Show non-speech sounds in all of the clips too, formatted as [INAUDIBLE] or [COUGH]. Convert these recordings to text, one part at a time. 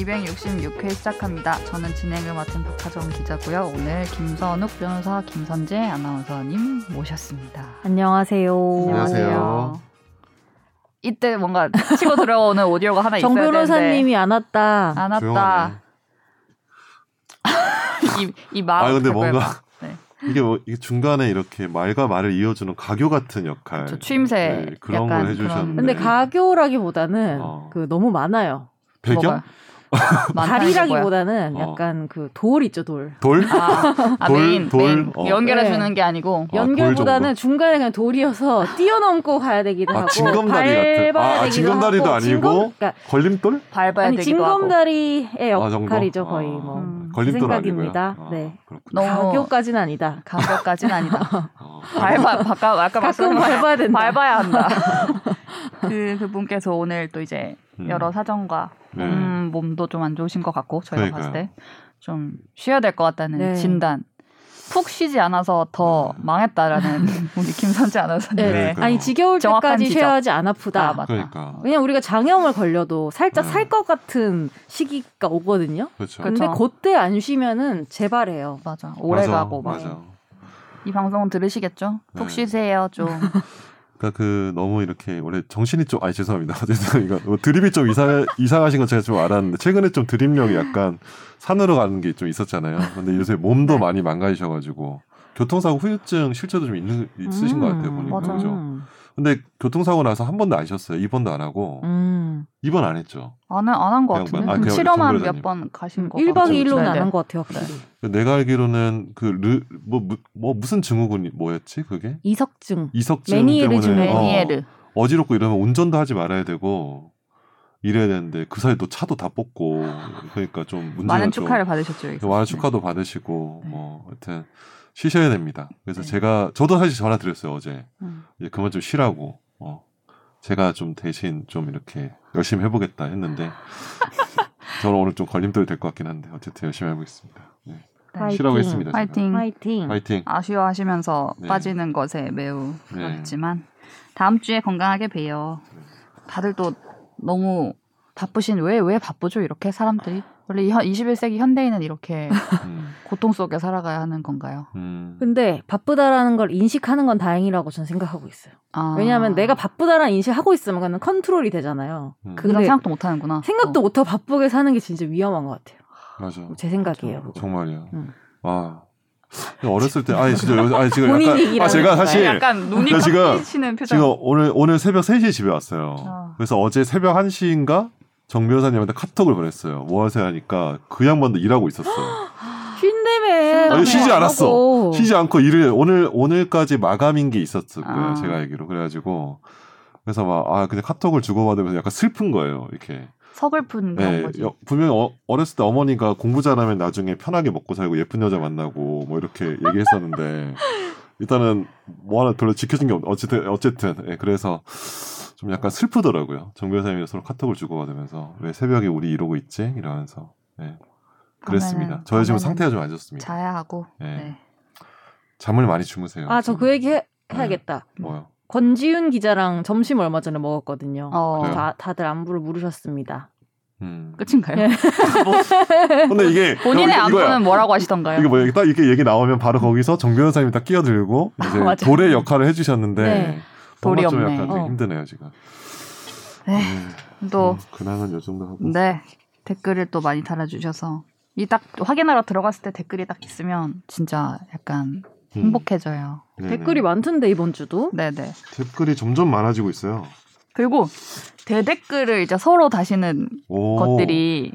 266회 시작합니다. 저는 진행을 맡은 박하정 기자고요. 오늘 김선욱 변호사, 김선재 아나운서님 모셨습니다. 안녕하세요. 안녕하세요. 이때 뭔가 치고 들어오는 오디오가 하나 정 있어야 되는데 변호사님이 안 왔다. 안 왔다. [LAUGHS] 이, 이 마음. 아 근데. 뭔가 네. 이게 뭐 이게 중간에 이렇게 말과 말을 이어주는 가교 같은 역할. 저 추임새 네, 그런 약간 걸 해주셨는데. 근데 네. 가교라기보다는 어. 그 너무 많아요. 배경 뭐가? 다리라기보다는 어. 약간 그 돌 있죠 돌. 돌? 아, [LAUGHS] 아 돌, 메인, 돌, 메인. 어. 연결해 네. 주는 게 아니고 아, 연결보다는 돌 중간에 그냥 돌이어서 뛰어넘고 가야 되기도 아, 하고 징검다리 같은. 밟아야 아, 아, 되기도 징검다리도 하고, 아니고 징검, 그러니까 걸림돌? 밟아야 아니 되기도 하고. 징검다리의 아? 역할이죠 거의 아, 뭐. 음. 그 걸림돌 생각입니다. 아니고요. 아, 네. 그렇구나. 너무 가교까지는 아니다. 가교까지는 아니다. [LAUGHS] 어, 밟아, 아까 아까 가끔 밟아야 된다. 밟아야 한다. [LAUGHS] 그 그분께서 오늘 또 이제 음. 여러 사정과 네. 음, 몸도 좀 안 좋으신 것 같고 저희가 그러니까요. 봤을 때 좀 쉬어야 될 것 같다는 네. 진단. 푹 쉬지 않아서 더 음. 망했다라는 [LAUGHS] 우리 김선재 아나운서님의 네. 그러니까요. 아니 지겨울 때까지 지적. 쉬어야지 안 아프다. 아, 맞다. 그러니까. 왜냐면 우리가 장염을 걸려도 살짝 네. 살것 같은 시기가 오거든요. 그렇죠. 그- 근데 그쵸. 그때 안 쉬면은 재발해요. 맞아 오래 맞아, 가고 막. 맞아. 이 방송은 들으시겠죠? 푹 네. 쉬세요 좀. [LAUGHS] 그러니까 그 너무 이렇게 원래 정신이 좀 아니 죄송합니다. [LAUGHS] 죄송합니다. 뭐 드립이 좀 이상 이상하신 건 제가 좀 알았는데 최근에 좀 드립력이 약간 산으로 가는 게 좀 있었잖아요. 근데 요새 몸도 네. 많이 망가지셔가지고 교통사고 후유증 실제도 좀 있는 있으신 것 같아요 보니까 맞아. 그죠. 음. 근데 교통사고 나서 한 번도 안 쉬었어요. 입원도 안 하고 음. 입원 안 했죠. 안 한 것 그냥 같은데 뭐- 아, 그럼 그냥 실험한 정교사님. 몇번 가신 거 1박 같죠? 2일로는 네, 안 네. 한것 같아요, 확실히. 내가 알기로는 그르뭐 뭐 무슨 증후군이 뭐였지 그게 이석증. 이석증 메니에르 때문에 증후군. 어, 메니에르. 어 지럽고 이러면 운전도 하지 말아야 되고 이래야 되는데 그 사이 또 차도 다 뽑고 그러니까 좀 문제가 많은 좀 축하를 받으셨죠. 많은 축하도 받으시고 네. 뭐 하여튼 쉬셔야 됩니다. 그래서 네. 제가 저도 사실 전화 드렸어요 어제 음. 이제 그만 좀 쉬라고 어 제가 좀 대신 좀 이렇게 열심히 해보겠다 했는데 [LAUGHS] 저는 오늘 좀 걸림돌이 될 것 같긴 한데 어쨌든 열심히 해보겠습니다. 네. 파이팅. 쉬라고 했습니다. 파이팅. 화이팅. 파이팅. 아쉬워하시면서 네. 빠지는 것에 매우 네. 그렇지만 다음 주에 건강하게 봬요. 다들 또 너무 바쁘신 왜 왜 바쁘죠 이렇게 사람들이 원래 이 현- 21세기 현대인은 이렇게 [LAUGHS] 음, 고통 속에 살아가야 하는 건가요? 음. 근데 바쁘다라는 걸 인식하는 건 다행이라고 저는 생각하고 있어요. 아, 왜냐하면 내가 바쁘다라는 인식을 하고 있으면 그는 컨트롤이 되잖아요. 음. 그런 생각도 못 하는구나. 생각도 어. 못하고 바쁘게 사는 게 진짜 위험한 것 같아요. 맞아. 제 생각이에요. 그거. 정말이야. 음. 아 어렸을 때 아니 진짜 요- 아니 지금 본인 약간 아 제가. 사실 약간 눈이 나 지금-. 지금 오늘 오늘 새벽 3시에 집에 왔어요. 아. 그래서 어제 새벽 1시인가 정 변호사님한테 카톡을 보냈어요. 뭐 하세요 하니까 그 양반도 일하고 있었어. [GASPS] 쉰다며. 아니, 쉬지 안 않았어. 하고. 쉬지 않고 일을 오늘 오늘까지 마감인 게 있었을 거예요. 아. 제가 알기로 그래가지고 그래서 막 아 근데 카톡을 주고받으면서 약간 슬픈 거예요. 이렇게. 서글픈 그런 네, 거지. 여- 분명히 어, 어렸을 때 어머니가 공부 잘하면 나중에 편하게 먹고 살고 예쁜 여자 만나고 뭐 이렇게 얘기했었는데 [LAUGHS] 일단은 뭐 하나 별로 지켜진 게 없, 어쨌든 어쨌든 예, 그래서 좀 약간 슬프더라고요. 정 변호사님이 서로 카톡을 주고받으면서 왜 새벽에 우리 이러고 있지 이러면서 예, 그랬습니다. 저희 지금 상태가 좀 안 좋습니다. 자야 하고. 예. 네. 잠을 많이 주무세요. 아, 저 그 얘기 해, 해야겠다. 뭐요? 권지윤 기자랑 점심 얼마 전에 먹었거든요. 어? 다, 다들 안부를 물으셨습니다. 음. 끝인가요? 네. [LAUGHS] 뭐, 근데 이게 본인의. 안부는 뭐라고 하시던가요? 이게 뭐야? 딱 이렇게 얘기 나오면 바로 거기서 정 변호사님이 딱 끼어들고 [LAUGHS] 이제 맞아. 돌의 역할을 해주셨는데 네. 돌이 뭔가 좀 없네. 약간 좀 어. 힘드네요 지금. 네. 음, 또 음, 근황은 요 정도 하고. 네. 댓글을 또 많이 달아주셔서 이 딱 확인하러 들어갔을 때 댓글이 딱 있으면 진짜 약간 음. 행복해져요. 네네. 댓글이 많던데, 이번 주도. 네네. 댓글이 점점 많아지고 있어요. 그리고 대댓글을 이제 서로 다시는 오. 것들이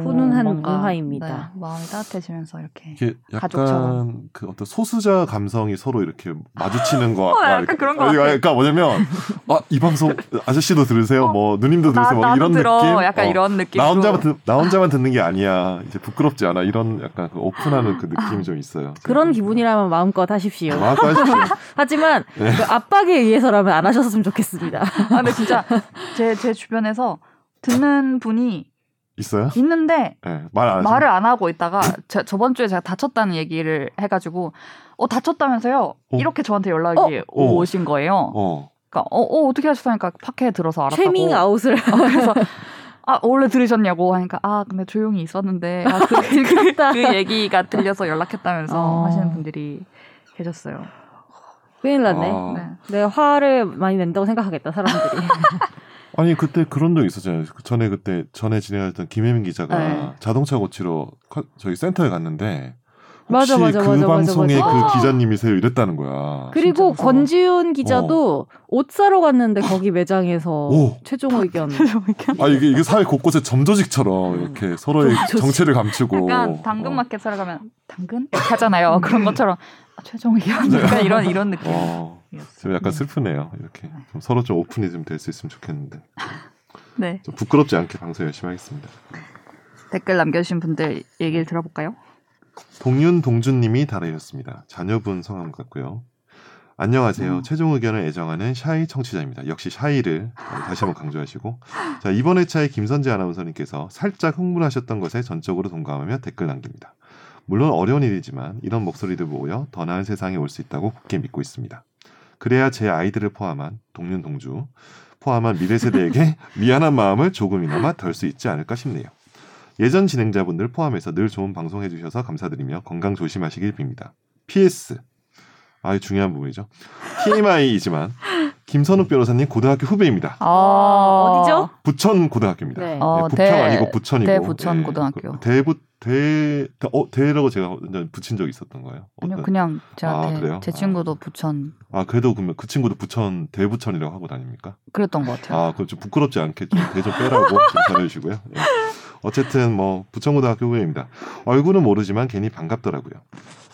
훈훈한 뭔가, 문화입니다. 네, 마음이 따뜻해지면서 이렇게 이게 약간 가족처럼. 그 어떤 소수자 감성이 서로 이렇게 마주치는 [LAUGHS] 거. 어, 막 약간 이렇게- 그런 것 아니, 같아. 그러니까 뭐냐면 [LAUGHS] 아 이 방송 아저씨도 들으세요, 뭐 누님도 나, 들으세요, 뭐 나도 이런 들어 느낌. 약간 어. 이런 느낌. 나 혼자만 듣, 나 [LAUGHS] 혼자만 듣는 게 아니야. 이제 부끄럽지 않아. 이런 약간 그 오픈하는 그 느낌이 좀 있어요. 그런 기분이라면 마음껏 하십시오. 마음껏 하십시오. 하지만 네. 그 압박에 의해서라면 안 하셨으면 좋겠습니다. 아, 근데 진짜 제, 제 주변에서 듣는 분이 있어요? 있는데 네, 말안. 말을 안 하고 있다가 [LAUGHS] 제- 저번 주에 제가 다쳤다는 얘기를 해가지고 어 다쳤다면서요? 어? 이렇게 저한테 연락이 어? 오신 거예요. 어. 그러니까 어, 어 어떻게 하셨다니까 팟캐 들어서 알았다고. 최밍 아웃을 어, 그래서 아 원래 들으셨냐고 하니까 아 근데 조용히 있었는데 아, 그, [LAUGHS] 그, 그 얘기가 들려서 연락했다면서 어. 하시는 분들이 계셨어요. 큰일 났네. 아. 네. 내가 화를 많이 낸다고 생각하겠다 사람들이. [LAUGHS] 아니 그때 그런 적 있었잖아요. 그 전에 그때 전에 진행했던 김혜민 기자가 네. 자동차 고치러 커- 저기 센터에 갔는데 맞아, 혹시 맞아, 그 맞아, 맞아, 방송의 맞아. 그 기자님이세요? 이랬다는 거야. 그리고. 권지윤 기자도 옷 사러 갔는데 거기 매장에서 오. 최종 의견. 아 이게 이게 사회 곳곳에 점조직처럼 이렇게 서로의. 정체를 감추고 약간 당근 어. 마켓 사러 가면 당근 하잖아요. 그런 것처럼 아, 최종 의견 약간 이런 이런 느낌. 어, 좀 약간 슬프네요. 이렇게 좀 서로 좀 오픈이 좀 될 수 있으면 좋겠는데 [LAUGHS] 네 좀 부끄럽지 않게 방송 열심히 하겠습니다. 댓글 남겨주신 분들 얘기를 들어볼까요? 동윤 동준님이 달아주셨습니다. 자녀분 성함 같고요. 안녕하세요. 음. 최종 의견을 애정하는 샤이 청취자입니다. 역시 샤이를 다시 한번 강조하시고 자 이번 회차에 김선재 아나운서님께서 살짝 흥분하셨던 것에 전적으로 동감하며 댓글 남깁니다. 물론 어려운 일이지만 이런 목소리들 모여 더 나은 세상이 올수 있다고 굳게 믿고 있습니다. 그래야 제 아이들을 포함한 동윤 동주 포함한 미래 세대에게 [LAUGHS] 미안한 마음을 조금이나마 덜 수 있지 않을까 싶네요. 예전 진행자분들 포함해서 늘 좋은 방송 해주셔서 감사드리며 건강 조심하시길 빕니다. PS 아주 중요한 부분이죠. TMI이지만 김선욱 변호사님 고등학교 후배입니다. 어, 어디죠? 부천 고등학교입니다. 네. 어, 부평 대- 아니고 부천이고 대부천 고등학교. 그 대부 대 어, 대라고 제가 붙인 적이 있었던 거예요. 아니요 어떤- 그냥 아, 저한테 그래요? 제 친구도 부천 아 그래도 그러면 그 친구도 부천 대부천이라고 하고 다닙니까? 그랬던 것 같아요. 아, 그럼 좀 부끄럽지 않게 좀 대좀 빼라고 좀 전해주시고요. 예. 어쨌든 뭐 부천고등학교 후배입니다. 얼굴은 모르지만 괜히 반갑더라고요.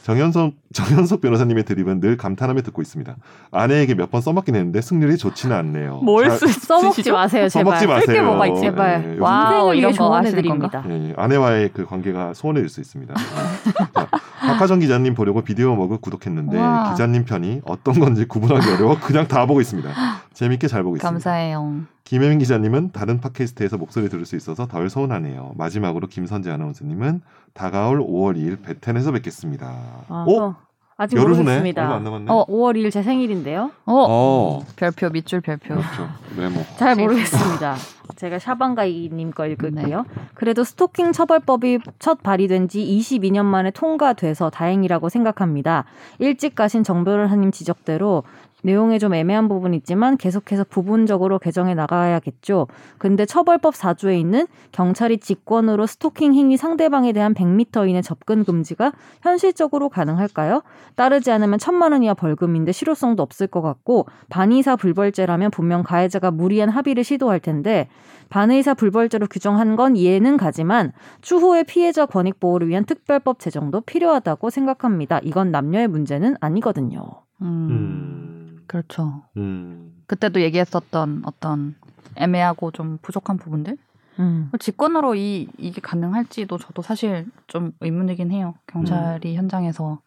정현석 정현석 변호사님의 드립은 늘 감탄하며 듣고 있습니다. 아내에게 몇 번 써먹긴 했는데 승률이 좋지는 않네요. 뭘 잘- 쓰, 써먹지? 마세요 제발. 써먹지 마세요. 뭐가 제발. 예, 요즘- 와. 이런 거 하시는 조언해드립니다. 예, 예. 아내와의 그 관계가 소원해질 수 있습니다. 예. 자, 박하정 기자님 보려고 비디오 먹을 구독했는데 와. 기자님 편이 어떤 건지 구분하기 어려워 그냥 다 보고 있습니다. 재밌게 잘 보고 있습니다. 감사해요. 김혜민 기자님은 다른 팟캐스트에서 목소리 들을 수 있어서 덜 서운하네요. 마지막으로 김선재 아나운서님은 다가올 5월 2일 베텐에서 뵙겠습니다. 아, 오, 또 아직 열흘. 모르겠습니다. 얼마 안 남았네. 어, 5월 2일 제 생일인데요. 어, 어, 별표 밑줄 별표. 그렇죠. 메모. 잘 모르겠습니다. 제가 샤방가이님 거 읽을게요. 그래도 스토킹 처벌법이 첫 발의된 지 22년 만에 통과돼서 다행이라고 생각합니다. 일찍 가신 정 변호사님 지적대로 내용에 좀 애매한 부분이 있지만 계속해서 부분적으로 개정해 나가야겠죠. 근데 처벌법 4조에 있는 경찰이 직권으로 스토킹 행위 상대방에 대한 100m 이내 접근 금지가 현실적으로 가능할까요? 따르지 않으면 천만 원 이하 벌금인데 실효성도 없을 것 같고 반의사 불벌죄라면 분명 가해자가 무리한 합의를 시도할 텐데 반의사 불벌죄로 규정한 건 이해는 가지만 추후에 피해자 권익 보호를 위한 특별법 제정도 필요하다고 생각합니다. 이건 남녀의 문제는 아니거든요. 음, 음, 그렇죠. 음, 그때도 얘기했었던 어떤 애매하고 좀 부족한 부분들. 음. 직권으로 이 이게 가능할지도 저도 사실 좀 의문이긴 해요. 경찰이 현장에서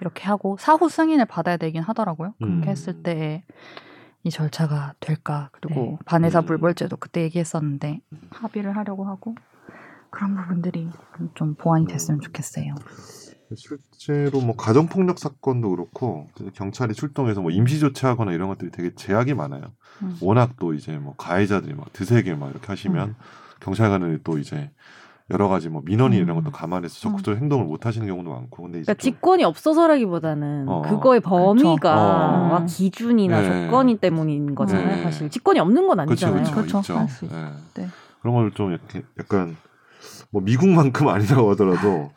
이렇게 하고 사후 승인을 받아야 되긴 하더라고요. 그렇게 음. 했을 때 이 절차가 될까 그리고 네. 반의사 음. 불벌죄도 그때 얘기했었는데 합의를 하려고 하고 그런 부분들이 좀 보완이 됐으면 좋겠어요. 실제로 뭐 가정폭력 사건도 그렇고 경찰이 출동해서 뭐 임시 조치하거나 이런 것들이 되게 제약이 많아요. 음. 워낙 또 이제 뭐 가해자들이 막 드세게 막 이렇게 하시면 경찰관들이 또 이제 여러 가지 뭐 민원이 이런 음. 것도 감안해서 적극적으로 행동을 못 하시는 경우도 많고 근데 이제 그러니까 좀 직권이 없어서라기보다는 어, 그거의 범위가 그렇죠. 어. 와, 기준이나 네. 조건이 때문인 거잖아요. 네. 사실 직권이 없는 건 그렇죠, 아니잖아요. 그렇죠, 그렇죠. 예. 네. 그런 걸 좀 이렇게 약간 뭐 미국만큼 [LAUGHS] 아니라고 하더라도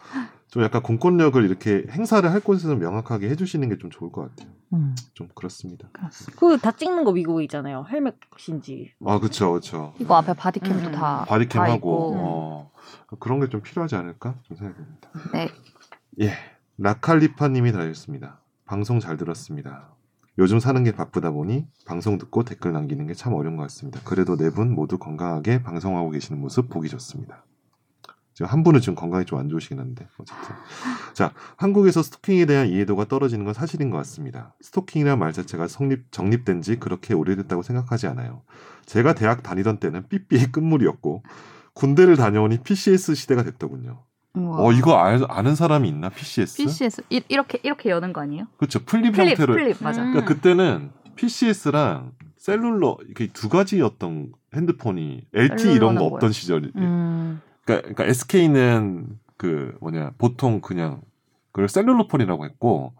좀 약간 공권력을 이렇게 행사를 할 곳에서 명확하게 해주시는 게 좀 좋을 것 같아요. 음. 좀 그렇습니다. 그 다 찍는 거 미국이잖아요. 헬멧인지. 아 그렇죠, 그렇죠. 이거 앞에 바디캠도 음. 다 바리캠 다 하고 있고. 어, 그런 게 좀 필요하지 않을까 좀 생각됩니다. 네. 예, 라칼리파님이 달렸습니다. 방송 잘 들었습니다. 요즘 사는 게 바쁘다 보니 방송 듣고 댓글 남기는 게 참 어려운 것 같습니다. 그래도 네 분 모두 건강하게 방송하고 계시는 모습 보기 좋습니다. 지금 한 분은 지금 건강이 좀 안 좋으시긴 한데 어쨌든 자 한국에서 스토킹에 대한 이해도가 떨어지는 건 사실인 것 같습니다. 스토킹이라는 말 자체가 성립 정립된 지 그렇게 오래됐다고 생각하지 않아요. 제가 대학 다니던 때는 삐삐의 끝물이었고 군대를 다녀오니 PCS 시대가 됐더군요. 우와. 어 이거 알, 아는 사람이 있나 PCS? PCS 이, 이렇게 이렇게 여는 거 아니에요? 그렇죠 flip, flip 형태로. flip 맞아. 음. 그러니까 그때는 PCS랑 cellular 이게 두 가지였던 핸드폰이 LTE 이런 거 없던 시절이. 음. 그러니까, 그러니까 SK는 그 뭐냐 보통 그냥 그걸 셀룰러폰이라고 했고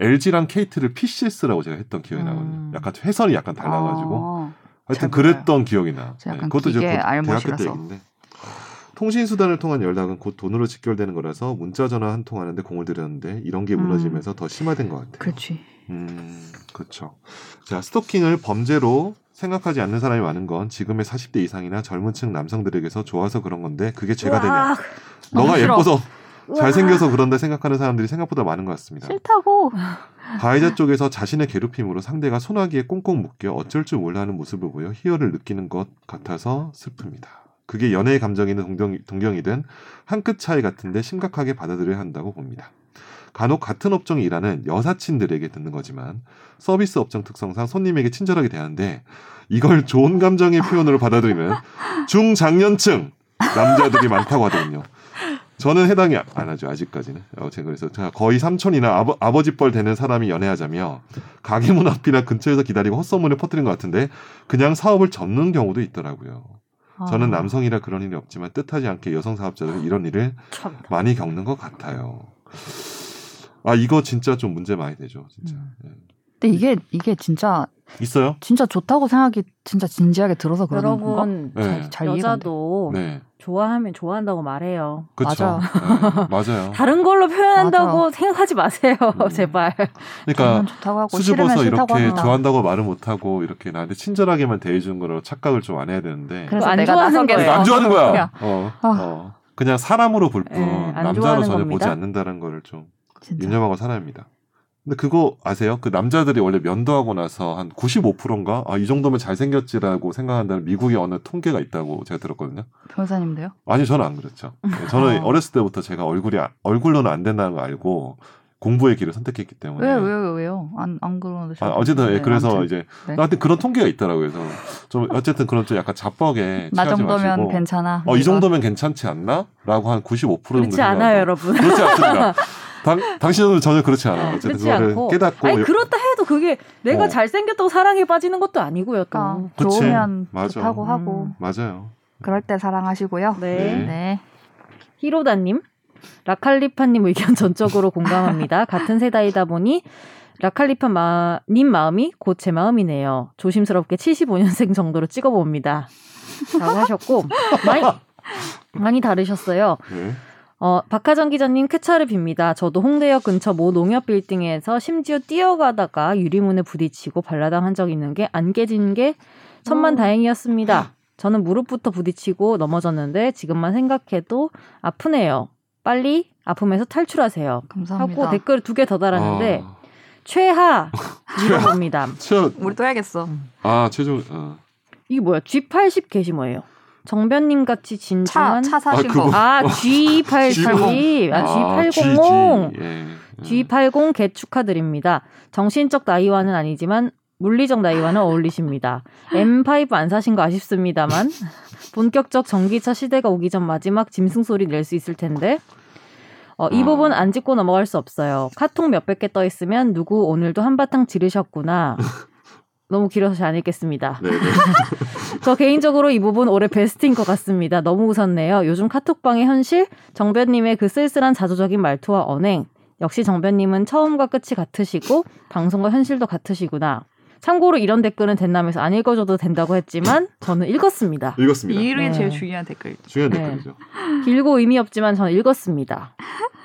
LG랑 KT를 PCS라고 제가 했던 기억이 음. 나거든요. 약간 회선이 약간 달라가지고 아, 하여튼 잘 그랬던 기억이 나. 저 약간 그것도 이제 대학교 때 알못이라서. 얘기인데. 통신 수단을 통한 연락은 곧 돈으로 직결되는 거라서 문자 전화 한 통 하는데 공을 들였는데 이런 게 음. 무너지면서 더 심화된 것 같아요. 그렇지. 음, 그렇죠. 자, 스토킹을 범죄로 생각하지 않는 사람이 많은 건 지금의 40대 이상이나 젊은 층 남성들에게서 좋아서 그런 건데 그게 죄가 되냐? 너가 싫어. 예뻐서. 잘생겨서 그런다 생각하는 사람들이 생각보다 많은 것 같습니다. 싫다고. 가해자 쪽에서 자신의 괴롭힘으로 상대가 소나기에 꽁꽁 묶여 어쩔 줄 몰라 하는 모습을 보여 희열을 느끼는 것 같아서 슬픕니다. 그게 연애의 감정이든 동경, 동경이든 한 끗 차이 같은데 심각하게 받아들여야 한다고 봅니다. 간혹 같은 업종에 일하는 여사친들에게 듣는 거지만 서비스 업종 특성상 손님에게 친절하게 대하는데 이걸 좋은 감정의 표현으로 받아들이면 중장년층 남자들이 많다고 하거든요. 저는 해당이 안 하죠 아직까지는. 어, 제가 그래서 제가 거의 삼촌이나 아버, 아버지뻘 되는 사람이 연애하자며 가게 문 앞이나 근처에서 기다리고 헛소문을 퍼뜨린 것 같은데 그냥 사업을 접는 경우도 있더라고요. 저는 아. 남성이라 그런 일이 없지만 뜻하지 않게 여성 사업자들은 이런 일을 참. 많이 겪는 것 같아요. 아 이거 진짜 좀 문제 많이 되죠, 진짜. 음. 예. 근데 이게 이게 진짜 있어요? 진짜 좋다고 생각이 진짜 진지하게 들어서 그러는 건가? 여러분 네. 잘. 여자도 네, 좋아하면 좋아한다고 말해요. 그렇죠. 맞아요. 맞아요. [LAUGHS] 다른 걸로 표현한다고 생각하지 마세요, 음. [LAUGHS] 제발. 그러니까 하고 수줍어서 이렇게 합니다. 좋아한다고 말을 못 하고 이렇게 나한테 친절하게만 대해주는 거로 착각을 좀 안 해야 되는데 그래서 안 내가 좋아하는. 거예요. 안 좋아하는 거야. 야. 어, 아. 어. 그냥 사람으로 볼뿐 예, 안 남자로 좋아하는 전혀 겁니다. 보지 않는다는 거를 좀 진짜. 유념하고 살아야 합니다. 근데 그거 아세요? 그 남자들이 원래 면도하고 나서 한 95%인가? 아, 이 정도면 잘생겼지라고 생각한다는 미국의 어느 통계가 있다고 제가 들었거든요. 변호사님도요? 아니, 저는 안 그렇죠. 네, 저는 어. 어렸을 때부터 제가 얼굴이, 아- 얼굴로는 안 된다는 거 알고 공부의 길을 선택했기 때문에. 왜, 왜, 왜요? 안, 안 그러는데. 아, 어쨌든, 예, 그래서 아무튼. 이제, 네. 하여튼 그런 통계가 있더라고요. 그래서 좀, 어쨌든 그런 좀 약간 자뻑에 나 정도면 마시고. 괜찮아. 어, 이 내가. 정도면 괜찮지 않나? 라고 한 95% 정도. 그렇지 않아요. 여러분. 그렇지 않습니다. [LAUGHS] 당, 당신은 전혀 그렇지 않아요. 어쨌든 그렇지 그거를 않고. 깨닫고. 아니 그렇다 해도 그게 내가 어. 잘생겼다고 사랑에 빠지는 것도 아니고요. 또. 그치. 좋으면 맞아. 좋다고 음. 하고 맞아요. 그럴 때 사랑하시고요. 네. 네. 네. 히로다님, 라칼리파님 의견 전적으로 공감합니다. [LAUGHS] 같은 세대이다 보니 라칼리파님 마음이 곧 제 마음이네요. 조심스럽게 75년생 정도로 찍어봅니다. 라고 하셨고 많이 많이 다르셨어요. 네. 어, 박하정 기자님 쾌차를 빕니다. 저도 홍대역 근처 모 농협 빌딩에서 심지어 뛰어가다가 유리문에 부딪히고 발라당 한 적 있는 게 안 깨진 게 천만 오. 다행이었습니다. 저는 무릎부터 부딪히고 넘어졌는데 지금만 생각해도 아프네요. 빨리 아픔에서 탈출하세요. 감사합니다. 하고 댓글 두 개 더 달았는데 아, 최하 [LAUGHS] 밀어봅니다. 최, 우리 또 해야겠어. 아, 최종, 어. 이게 뭐야? G80 게시뭐예요? 정변님 같이 차, 진중한 차 사신 아. 거. 아 [LAUGHS] G80 아 G800 G, G, 예. G80 개 축하드립니다. 정신적 나이와는 아니지만 물리적 나이와는 어울리십니다. M5 안 사신 거 아쉽습니다만 본격적 전기차 시대가 오기 전 마지막 짐승 소리 낼 수 있을 텐데 어, 이 아. 부분 안 짚고 넘어갈 수 없어요. 카톡 몇백 개 떠 있으면 누구 오늘도 한바탕 지르셨구나. 너무 길어서 잘안 읽겠습니다. 네, 네. [LAUGHS] 저 개인적으로 이 부분 올해 베스트인 것 같습니다. 너무 웃었네요. 요즘 카톡방의 현실, 정변님의 그 쓸쓸한 자조적인 말투와 언행. 역시 정변님은 처음과 끝이 같으시고 방송과 현실도 같으시구나. 참고로 이런 댓글은 된남에서 안 읽어줘도 된다고 했지만 저는 읽었습니다. 읽었습니다. 이 일이 네. 제일 중요한 댓글. 중요한 네. 댓글이죠. 길고 의미 없지만 저는 읽었습니다.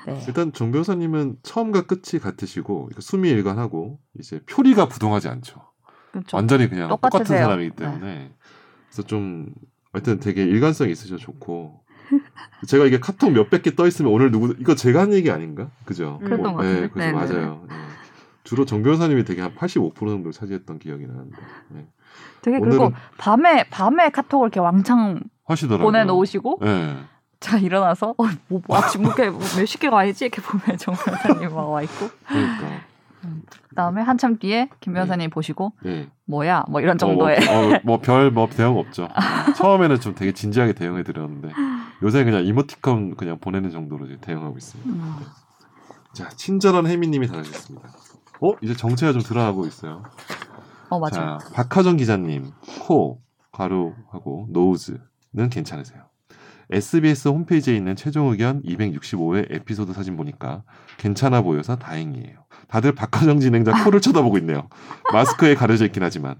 네. 일단 정 변호사님은 처음과 끝이 같으시고 그러니까 수미 일관하고 이제 표리가 부동하지 않죠. 그렇죠. 완전히 그냥 똑같은 똑같으세요. 사람이기 때문에 그래서 좀 하여튼 되게 일관성이 있으셔 좋고 제가 이게 카톡 몇백 개 떠 있으면 오늘 누구 이거 제가 한 얘기 아닌가 그죠? 그랬던 것 네, 같은데. 그래서 네, 네, 맞아요. 네. 주로 정 변호사님이 되게 한 85% 정도 차지했던 기억이 나는데 네. 되게 그리고 밤에 밤에 카톡을 이렇게 왕창 하시더라고요. 보내놓으시고 네. 자 일어나서 어, 뭐, 뭐 아침 몇개 몇십 개가 아니지 이렇게 보면 정 변호사님 와 있고 그러니까. 그다음에 한참 뒤에 김 변호사님 보시고 네. 뭐야 뭐 이런 정도의 뭐별 뭐 대응 없죠. [LAUGHS] 처음에는 좀 되게 진지하게 대응해 드렸는데 요새 그냥 이모티콘 그냥 보내는 정도로 이제 대응하고 있습니다. 음. 자 친절한 혜미님이 달아주셨습니다. 어 이제 정체가 좀 드러나고 있어요. 어 맞아. 자 박하정 기자님 코 가로하고 노우즈는 괜찮으세요. SBS 홈페이지에 있는 최종 의견 265회 에피소드 사진 보니까 괜찮아 보여서 다행이에요. 다들 박하정 진행자 코를 쳐다보고 있네요. 마스크에 가려져 있긴 하지만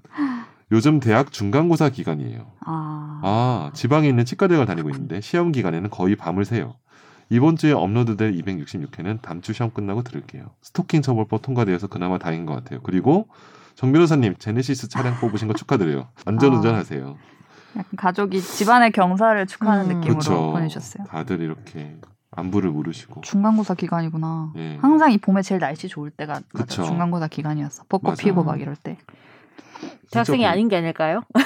요즘 대학 중간고사 기간이에요. 아, 아, 지방에 있는 치과대학을 다니고 있는데 시험 기간에는 거의 밤을 새요. 이번 주에 업로드될 266회는 다음 주 시험 끝나고 들을게요. 스토킹 처벌법 통과되어서 그나마 다행인 것 같아요. 그리고 정 변호사님 제네시스 차량 뽑으신 거 축하드려요. 안전운전하세요. 약간 가족이 집안의 경사를 축하하는 음. 느낌으로 그렇죠. 보내주셨어요. 다들 이렇게 안부를 물으시고. 중간고사 기간이구나. 예. 항상 이 봄에 제일 날씨 좋을 때가 맞아. 그쵸. 중간고사 기간이었어. 벚꽃. 피고 막 이럴 때. 대학생이 진짜 아닌 게 아닐까요? [LAUGHS]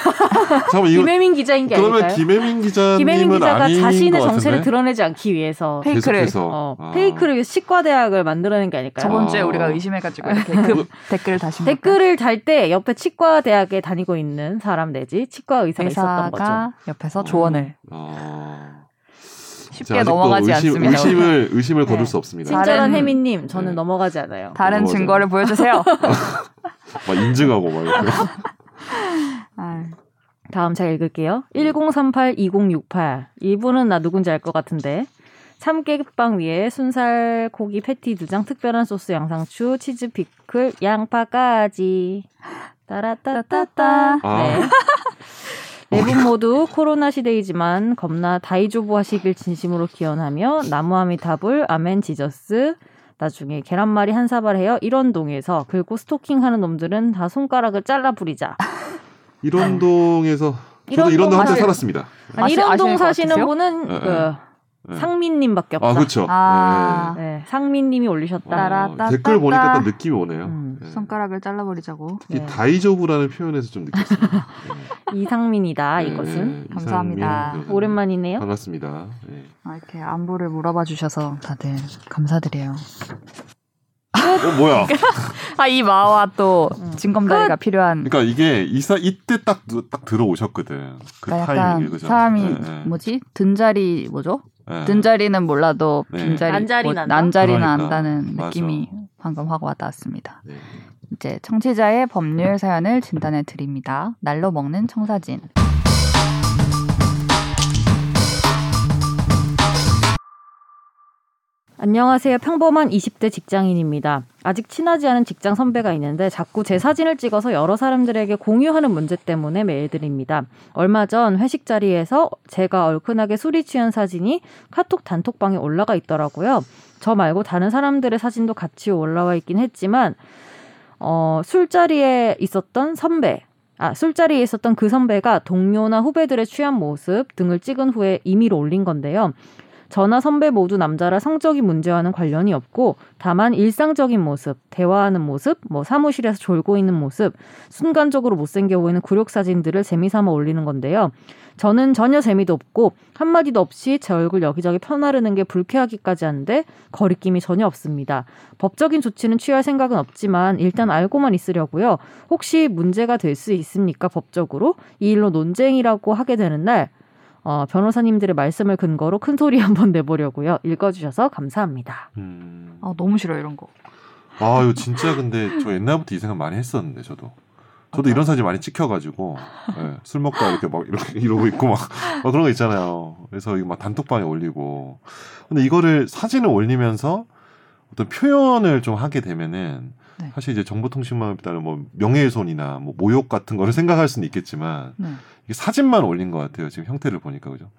잠깐만 이거 김혜민 기자인 게 그러면 아닐까요? 김혜민 기자님은 김혜민 기자가 아닌 자신의 것 정체를? 드러내지 않기 위해서 페이크를 계속해서 어, 아. 페이크를 위해서 치과 대학을 만들어낸 게 아닐까요? 저번 주에 어. 우리가 의심해가지고 이렇게 [LAUGHS] 급 댓글을 다시 댓글을 달 때 옆에 치과 대학에 다니고 있는 사람 내지 치과 의사가 있었던 거죠. 옆에서 어. 조언을 어. 쉽게 넘어가지 의심, 않습니다. 의심을 의심을 네. 거둘 수 없습니다. 친절한 다른- 혜민님, 저는 네. 넘어가지 않아요. 다른 넘어가죠. 증거를 보여주세요. [LAUGHS] 막 인증하고 막 이렇게. [LAUGHS] 아, 다음 제가 읽을게요. 1038-2068. 이분은 나 누군지 알 것 같은데. 참깨빵 위에 순살 고기 패티 두 장, 특별한 소스 양상추, 치즈 피클, 양파까지. 따라따따따. 아. 네. 네분 모두 코로나 시대이지만 겁나 다이조부 하시길 진심으로 기원하며 나무아미타불 아멘 지저스 나중에 계란말이 한 사발 해요 일원동에서 긁고 스토킹하는 놈들은 다 손가락을 잘라 부리자 일원동에서 저도 일원동 일원동 한때 살았습니다. 아니, 아시- 아실 것 사시는? 분은 네, 그 네. 상민님밖에 없다 아 그렇죠. 아. 네, 상민님이 올리셨다 어, 따- 댓글 따- 보니까 따. 딱 느낌이 오네요. 음, 네. 손가락을 잘라버리자고. 특히 네. 다이조브라는 표현에서 좀 느꼈습니다. [LAUGHS] 이상민이다 네. 이것은 네, 감사합니다. 이상민. 오랜만이네요 반갑습니다. 네. 아, 이렇게 안부를 물어봐 주셔서 다들 감사드려요. 어 뭐야? [LAUGHS] 아, 이 마와 또 음. 징검다리가 필요한. 그러니까 이게 이사 이때 딱 딱 들어오셨거든. 그 그러니까 타이밍에 약간 그죠? 사람이 네, 네. 뭐지 든 자리 뭐죠? 네. 든자리는 몰라도 네. 빈자리 난자리 뭐, 난다? 난자리는 그러니까. 안다는 맞아. 느낌이 방금 확 와닿았습니다. 네. 이제 청취자의 법률 사연을 진단해 드립니다. 날로 먹는 청사진. 안녕하세요. 평범한 20대 직장인입니다. 아직 친하지 않은 직장 선배가 있는데 자꾸 제 사진을 찍어서 여러 사람들에게 공유하는 문제 때문에 메일 드립니다. 얼마 전 회식 자리에서 제가 얼큰하게 술이 취한 사진이 카톡 단톡방에 올라가 있더라고요. 저 말고 다른 사람들의 사진도 같이 올라와 있긴 했지만 어, 술자리에 있었던 선배 아, 술자리에 있었던 그 선배가 동료나 후배들의 취한 모습 등을 찍은 후에 임의로 올린 건데요. 저나 선배 모두 남자라 성적인 문제와는 관련이 없고 다만 일상적인 모습, 대화하는 모습, 뭐 사무실에서 졸고 있는 모습, 순간적으로 못생겨 보이는 굴욕 사진들을 재미삼아 올리는 건데요. 저는 전혀 재미도 없고 한마디도 없이 제 얼굴 여기저기 펴나르는 게 불쾌하기까지 한데 거리낌이 전혀 없습니다. 법적인 조치는 취할 생각은 없지만 일단 알고만 있으려고요. 혹시 문제가 될 수 있습니까? 법적으로 이 일로 논쟁이라고 하게 되는 날 어, 변호사님들의 말씀을 근거로 큰 소리 [LAUGHS] 한번 내보려고요. 읽어주셔서 감사합니다. 음. 아, 너무 싫어 이런 거. 아, 이거 진짜 근데 저 옛날부터 이 생각 많이 했었는데 저도. 저도 이런 사진 많이 찍혀가지고 예, 술 먹다 이렇게 막 이렇게 [LAUGHS] 이러고 있고 막, 막 그런 거 있잖아요. 그래서 이거 막 단톡방에 올리고. 근데 이거를 사진을 올리면서 어떤 표현을 좀 하게 되면은 네. 사실 이제 정보통신망에 따른 뭐 명예훼손이나 뭐 모욕 같은 거를 생각할 수는 있겠지만 네. 이게 사진만 올린 것 같아요. 지금 형태를 보니까 그죠?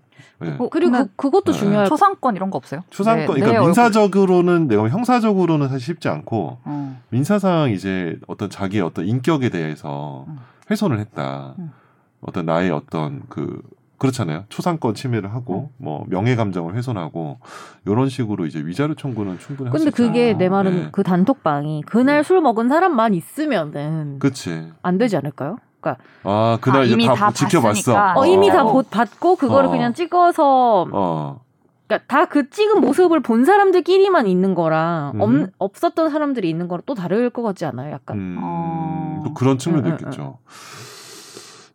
예. 어, 그리고 그, 그것도 네. 중요할 초상권 이런 거 없어요? 초상권, 네, 그러니까 내 얼굴. 민사적으로는 내가 형사적으로는 사실 쉽지 않고 어. 민사상 이제 어떤 자기의 어떤 인격에 대해서 음. 훼손을 했다. 음. 어떤 나의 어떤 그 그렇잖아요. 초상권 침해를 하고 뭐 명예 감정을 훼손하고 이런 식으로 이제 위자료 청구는 충분히 할수 근데. 그게 내 말은 네. 그 단톡방이 그날 술 먹은 사람만 있으면은 그치. 안 되지 않을까요? 그러니까 아 그날 아, 이제 이미 다, 다 지켜봤어. 어, 이미 다 어. 보- 받고 그거를 어. 그냥 찍어서 어. 그러니까 다 그 찍은 모습을 본 사람들끼리만 있는 거랑 음. 없, 없었던 사람들이 있는 거랑 또 다를 것 같지 않아요? 약간 음, 어. 또 그런 측면도 응, 응, 있겠죠.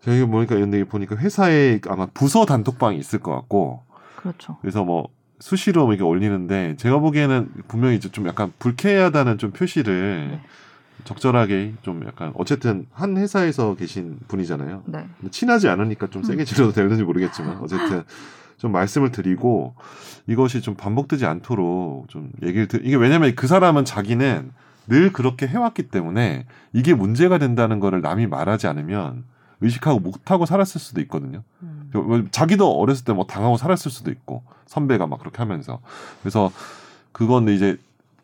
저희 보니까 근데 보니까 회사에 아마 부서 단톡방이 있을 것 같고 그렇죠. 그래서 뭐 수시로 이렇게 올리는데 제가 보기에는 분명히 이제 좀 약간 불쾌하다는 좀 표시를 네. 적절하게 좀 약간 어쨌든 한 회사에서 계신 분이잖아요. 네. 친하지 않으니까 좀 음. 세게 질러도 되는지 모르겠지만 어쨌든 좀 말씀을 드리고 이것이 좀 반복되지 않도록 좀 얘기를 드 이게 왜냐면 그 사람은 자기는 늘 그렇게 해왔기 때문에 이게 문제가 된다는 거를 남이 말하지 않으면 의식하고 못하고 살았을 수도 있거든요. 음. 뭐 자기도 어렸을 때 뭐 당하고 살았을 수도 있고 선배가 막 그렇게 하면서 그래서 그건 이제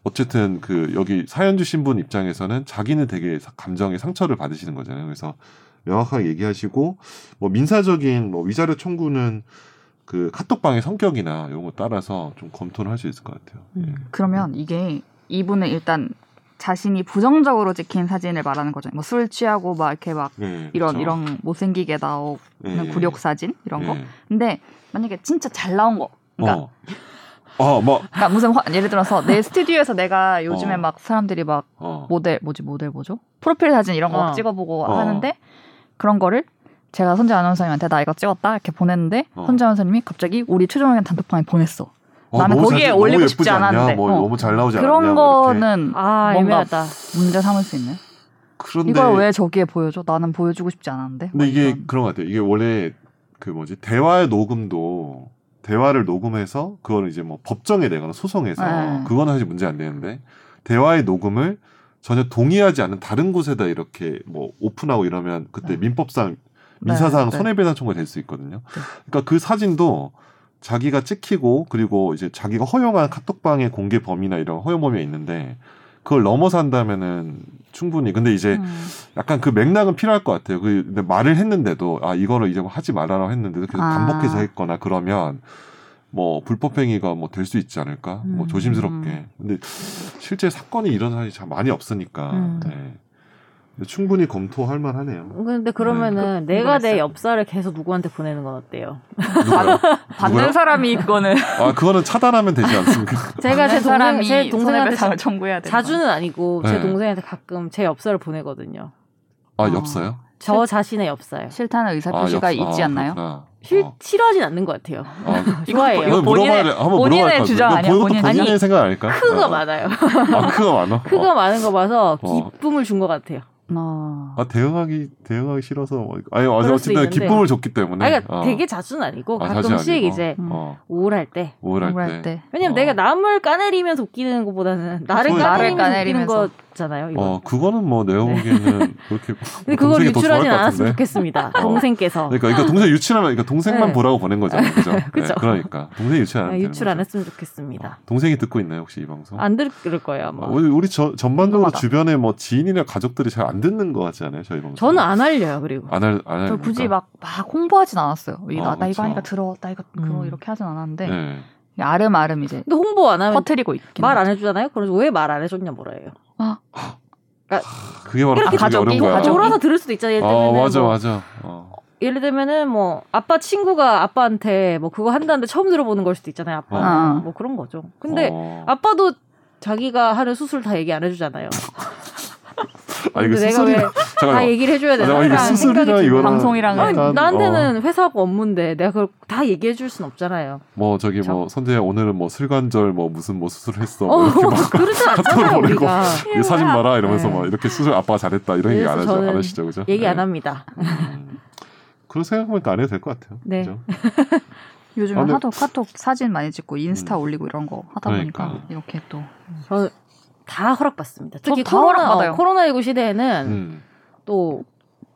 어쨌든 그 여기 사연 주신 분 입장에서는 자기는 되게 사- 감정에 상처를 받으시는 거잖아요. 그래서 명확하게 얘기하시고 뭐 민사적인 뭐 위자료 청구는 그 카톡방의 성격이나 이런 거 따라서 좀 검토를 할 수 있을 것 같아요. 음. 그러면 이게 이분은 일단 자신이 부정적으로 찍힌 사진을 말하는 거죠. 뭐 술 취하고 막 이렇게 막 네, 이런 그렇죠. 이런 못생기게 나오는 네, 굴욕 사진 이런 거. 네. 근데 만약에 진짜 잘 나온 거. 그러니까, 어. 어, 뭐, 그러니까 무슨 화- 예를 들어서 내 [LAUGHS] 스튜디오에서 내가 요즘에 어. 막 사람들이 막 어. 모델 뭐지 모델 뭐죠? 프로필 사진 이런 거 어. 막 찍어보고 어. 하는데 그런 거를 제가 선재 아나운서님한테 나 이거 찍었다 이렇게 보냈는데 어. 선재 아나운서님이 갑자기 우리 최종 의견 단톡방에 보냈어. 어, 나는 거기에 잘- 올리고 싶지? 않았는데. 뭐 어. 너무 잘 나오지 않냐? 그런 거는 아 뭔가 애매하다. 문제 삼을 수 있네. 그런데 이걸 왜 저기에 보여줘? 나는 보여주고 싶지 않았는데. 근데 뭐 이게 이런. 그런 것 같아요. 이게 원래 그 뭐지 대화의 녹음도 대화를 녹음해서 그거를 이제 뭐 법정에 내거나 소송해서 네. 그거는 사실 문제 안 되는데 대화의 녹음을 전혀 동의하지 않는 다른 곳에다 이렇게 뭐 오픈하고 이러면 그때 네. 민법상 민사상 네, 네. 손해배상 청구가 될 수 있거든요. 네. 그러니까 그 사진도 자기가 찍히고 그리고 이제 자기가 허용한 카톡방의 공개 범위나 이런 허용 범위가 있는데 그걸 넘어서 한다면은 충분히 근데 이제 음. 약간 그 맥락은 필요할 것 같아요. 그 근데 말을 했는데도 아 이거를 이제 뭐 하지 말라고 했는데도 계속 아. 반복해서 했거나 그러면 뭐 불법행위가 뭐 될 수 있지 않을까? 뭐 음. 조심스럽게. 근데 실제 사건이 사람이 참 많이 없으니까 음. 네. 충분히 검토할 만하네요. 근데 그러면은 내가 내. 엽사를 계속 누구한테 보내는 건 어때요? [LAUGHS] 받는? 사람이 그거는 아 그거는 차단하면 되지 않습니까? [LAUGHS] 제가 제 동생 제 동생한테 [LAUGHS] 청구해야 돼. 자주는 아니고 제 네. 동생한테 가끔 제 엽사를 보내거든요. 아 어. 엽사요? 저 자신의 엽사요. 싫다는 의사 아, 표시가 엽사. 있지 아, 않나요? 그렇구나. 싫, 어. 싫어하진 않는 것 같아요. 아, 좋아해요. 이거 본인의- 본인의 주장 아니야, 본인 본인의? 생각 아닐까? 크가 어. 많아요. 아 크가 많아. 크가 어. 많은 거 봐서 어. 기쁨을 준 것 같아요. 어. 아 대응하기 대응하기 싫어서 뭐- 아니 수 어쨌든 있는데. 기쁨을 줬기 때문에. 아니, 그러니까 어. 되게 자주는 아니고 아, 가끔씩 아니고. 이제 음. 어 우울할 때. 우울할 우울할 때. 때. 왜냐면 어. 내가 남을 까내리면서 웃기는 것보다는 나를 까내리면서, 나를 웃기는 까내리면서. 거 잖아요. 이거. 어 그거는 뭐 내가 네. 보기에는 그렇게 근데 그걸 더 좋아할 유출하진 것 않았으면. 좋겠습니다. 어. 동생께서 그러니까, 그러니까 동생 유출하면 그러니까 동생만 네. 보라고 보낸 거잖아요. 그죠? [LAUGHS] 그죠. 네, 그러니까 동생 유출 안 아, 되는 유출 안. 했으면 좋겠습니다. 동생이 듣고 있나요 혹시 이 방송? 안 들을 거예요 아마. 어, 우리 우리 저, 전반적으로 궁금하다. 주변에 뭐 지인이나 가족들이 잘 안 듣는 것 같지 않아요? 저희 방송. 저는 안 알려요 그리고. 안저 할. 굳이 막, 막 홍보하진 않았어요. 이- 아, 나. 이거 하니까 들어, 나 이거 그거 음. 이렇게 하진 않았는데 네. 아름아름 이제 근데 홍보 안 하면 퍼트리고 있긴 말안 하죠. 해주잖아요. 그래서 왜 말 안 해줬냐 뭐라예요. 그게 바로 이렇게 가족이 가족이- 어려운 거야. 가족이- 돌아서 들을 수도 있잖아요. 예를 아 들면은 맞아 뭐, 맞아. 어. 예를 들면은 뭐 아빠 친구가 아빠한테 뭐 그거 한다는데 처음 들어보는 걸 수도 있잖아요. 아빠 어. 뭐 그런 거죠. 근데 어. 아빠도 자기가 하는 수술 다 얘기 안 해주잖아요. 아 이거 근데 내가 수술이 왜 [LAUGHS] 다 잠깐만. 얘기를 해줘야 아, 되나? 수술이랑 생각이 이거랑 들어요. 방송이랑은 아니, 약간, 어, 나한테는 회사가 업무인데 내가 그걸 다 얘기해 줄 순 없잖아요. 뭐 저기 저- 뭐 선재야 오늘은 뭐 슬관절 뭐 무슨 뭐 수술했어. 어, 뭐 이렇게 막 그러지 카톡을 않잖아요, 보내고 사진 봐라 이러면서 네. 막 이렇게 수술 아빠가 잘했다 이런 얘기 안 하죠. 안 하시죠, 그죠? 얘기 네. 안 합니다. 음. 그런 생각해보니까 안 해도 될 것 같아요. 네. 그죠? [LAUGHS] 요즘은 아, 하도 카톡 사진 많이 찍고 인스타 음. 올리고 이런 거 하다 그러니까. 보니까 이렇게 또 저는 다 허락받습니다. 특히 다 코로나, 허락받아요. 어, 코로나19 시대에는 음. 또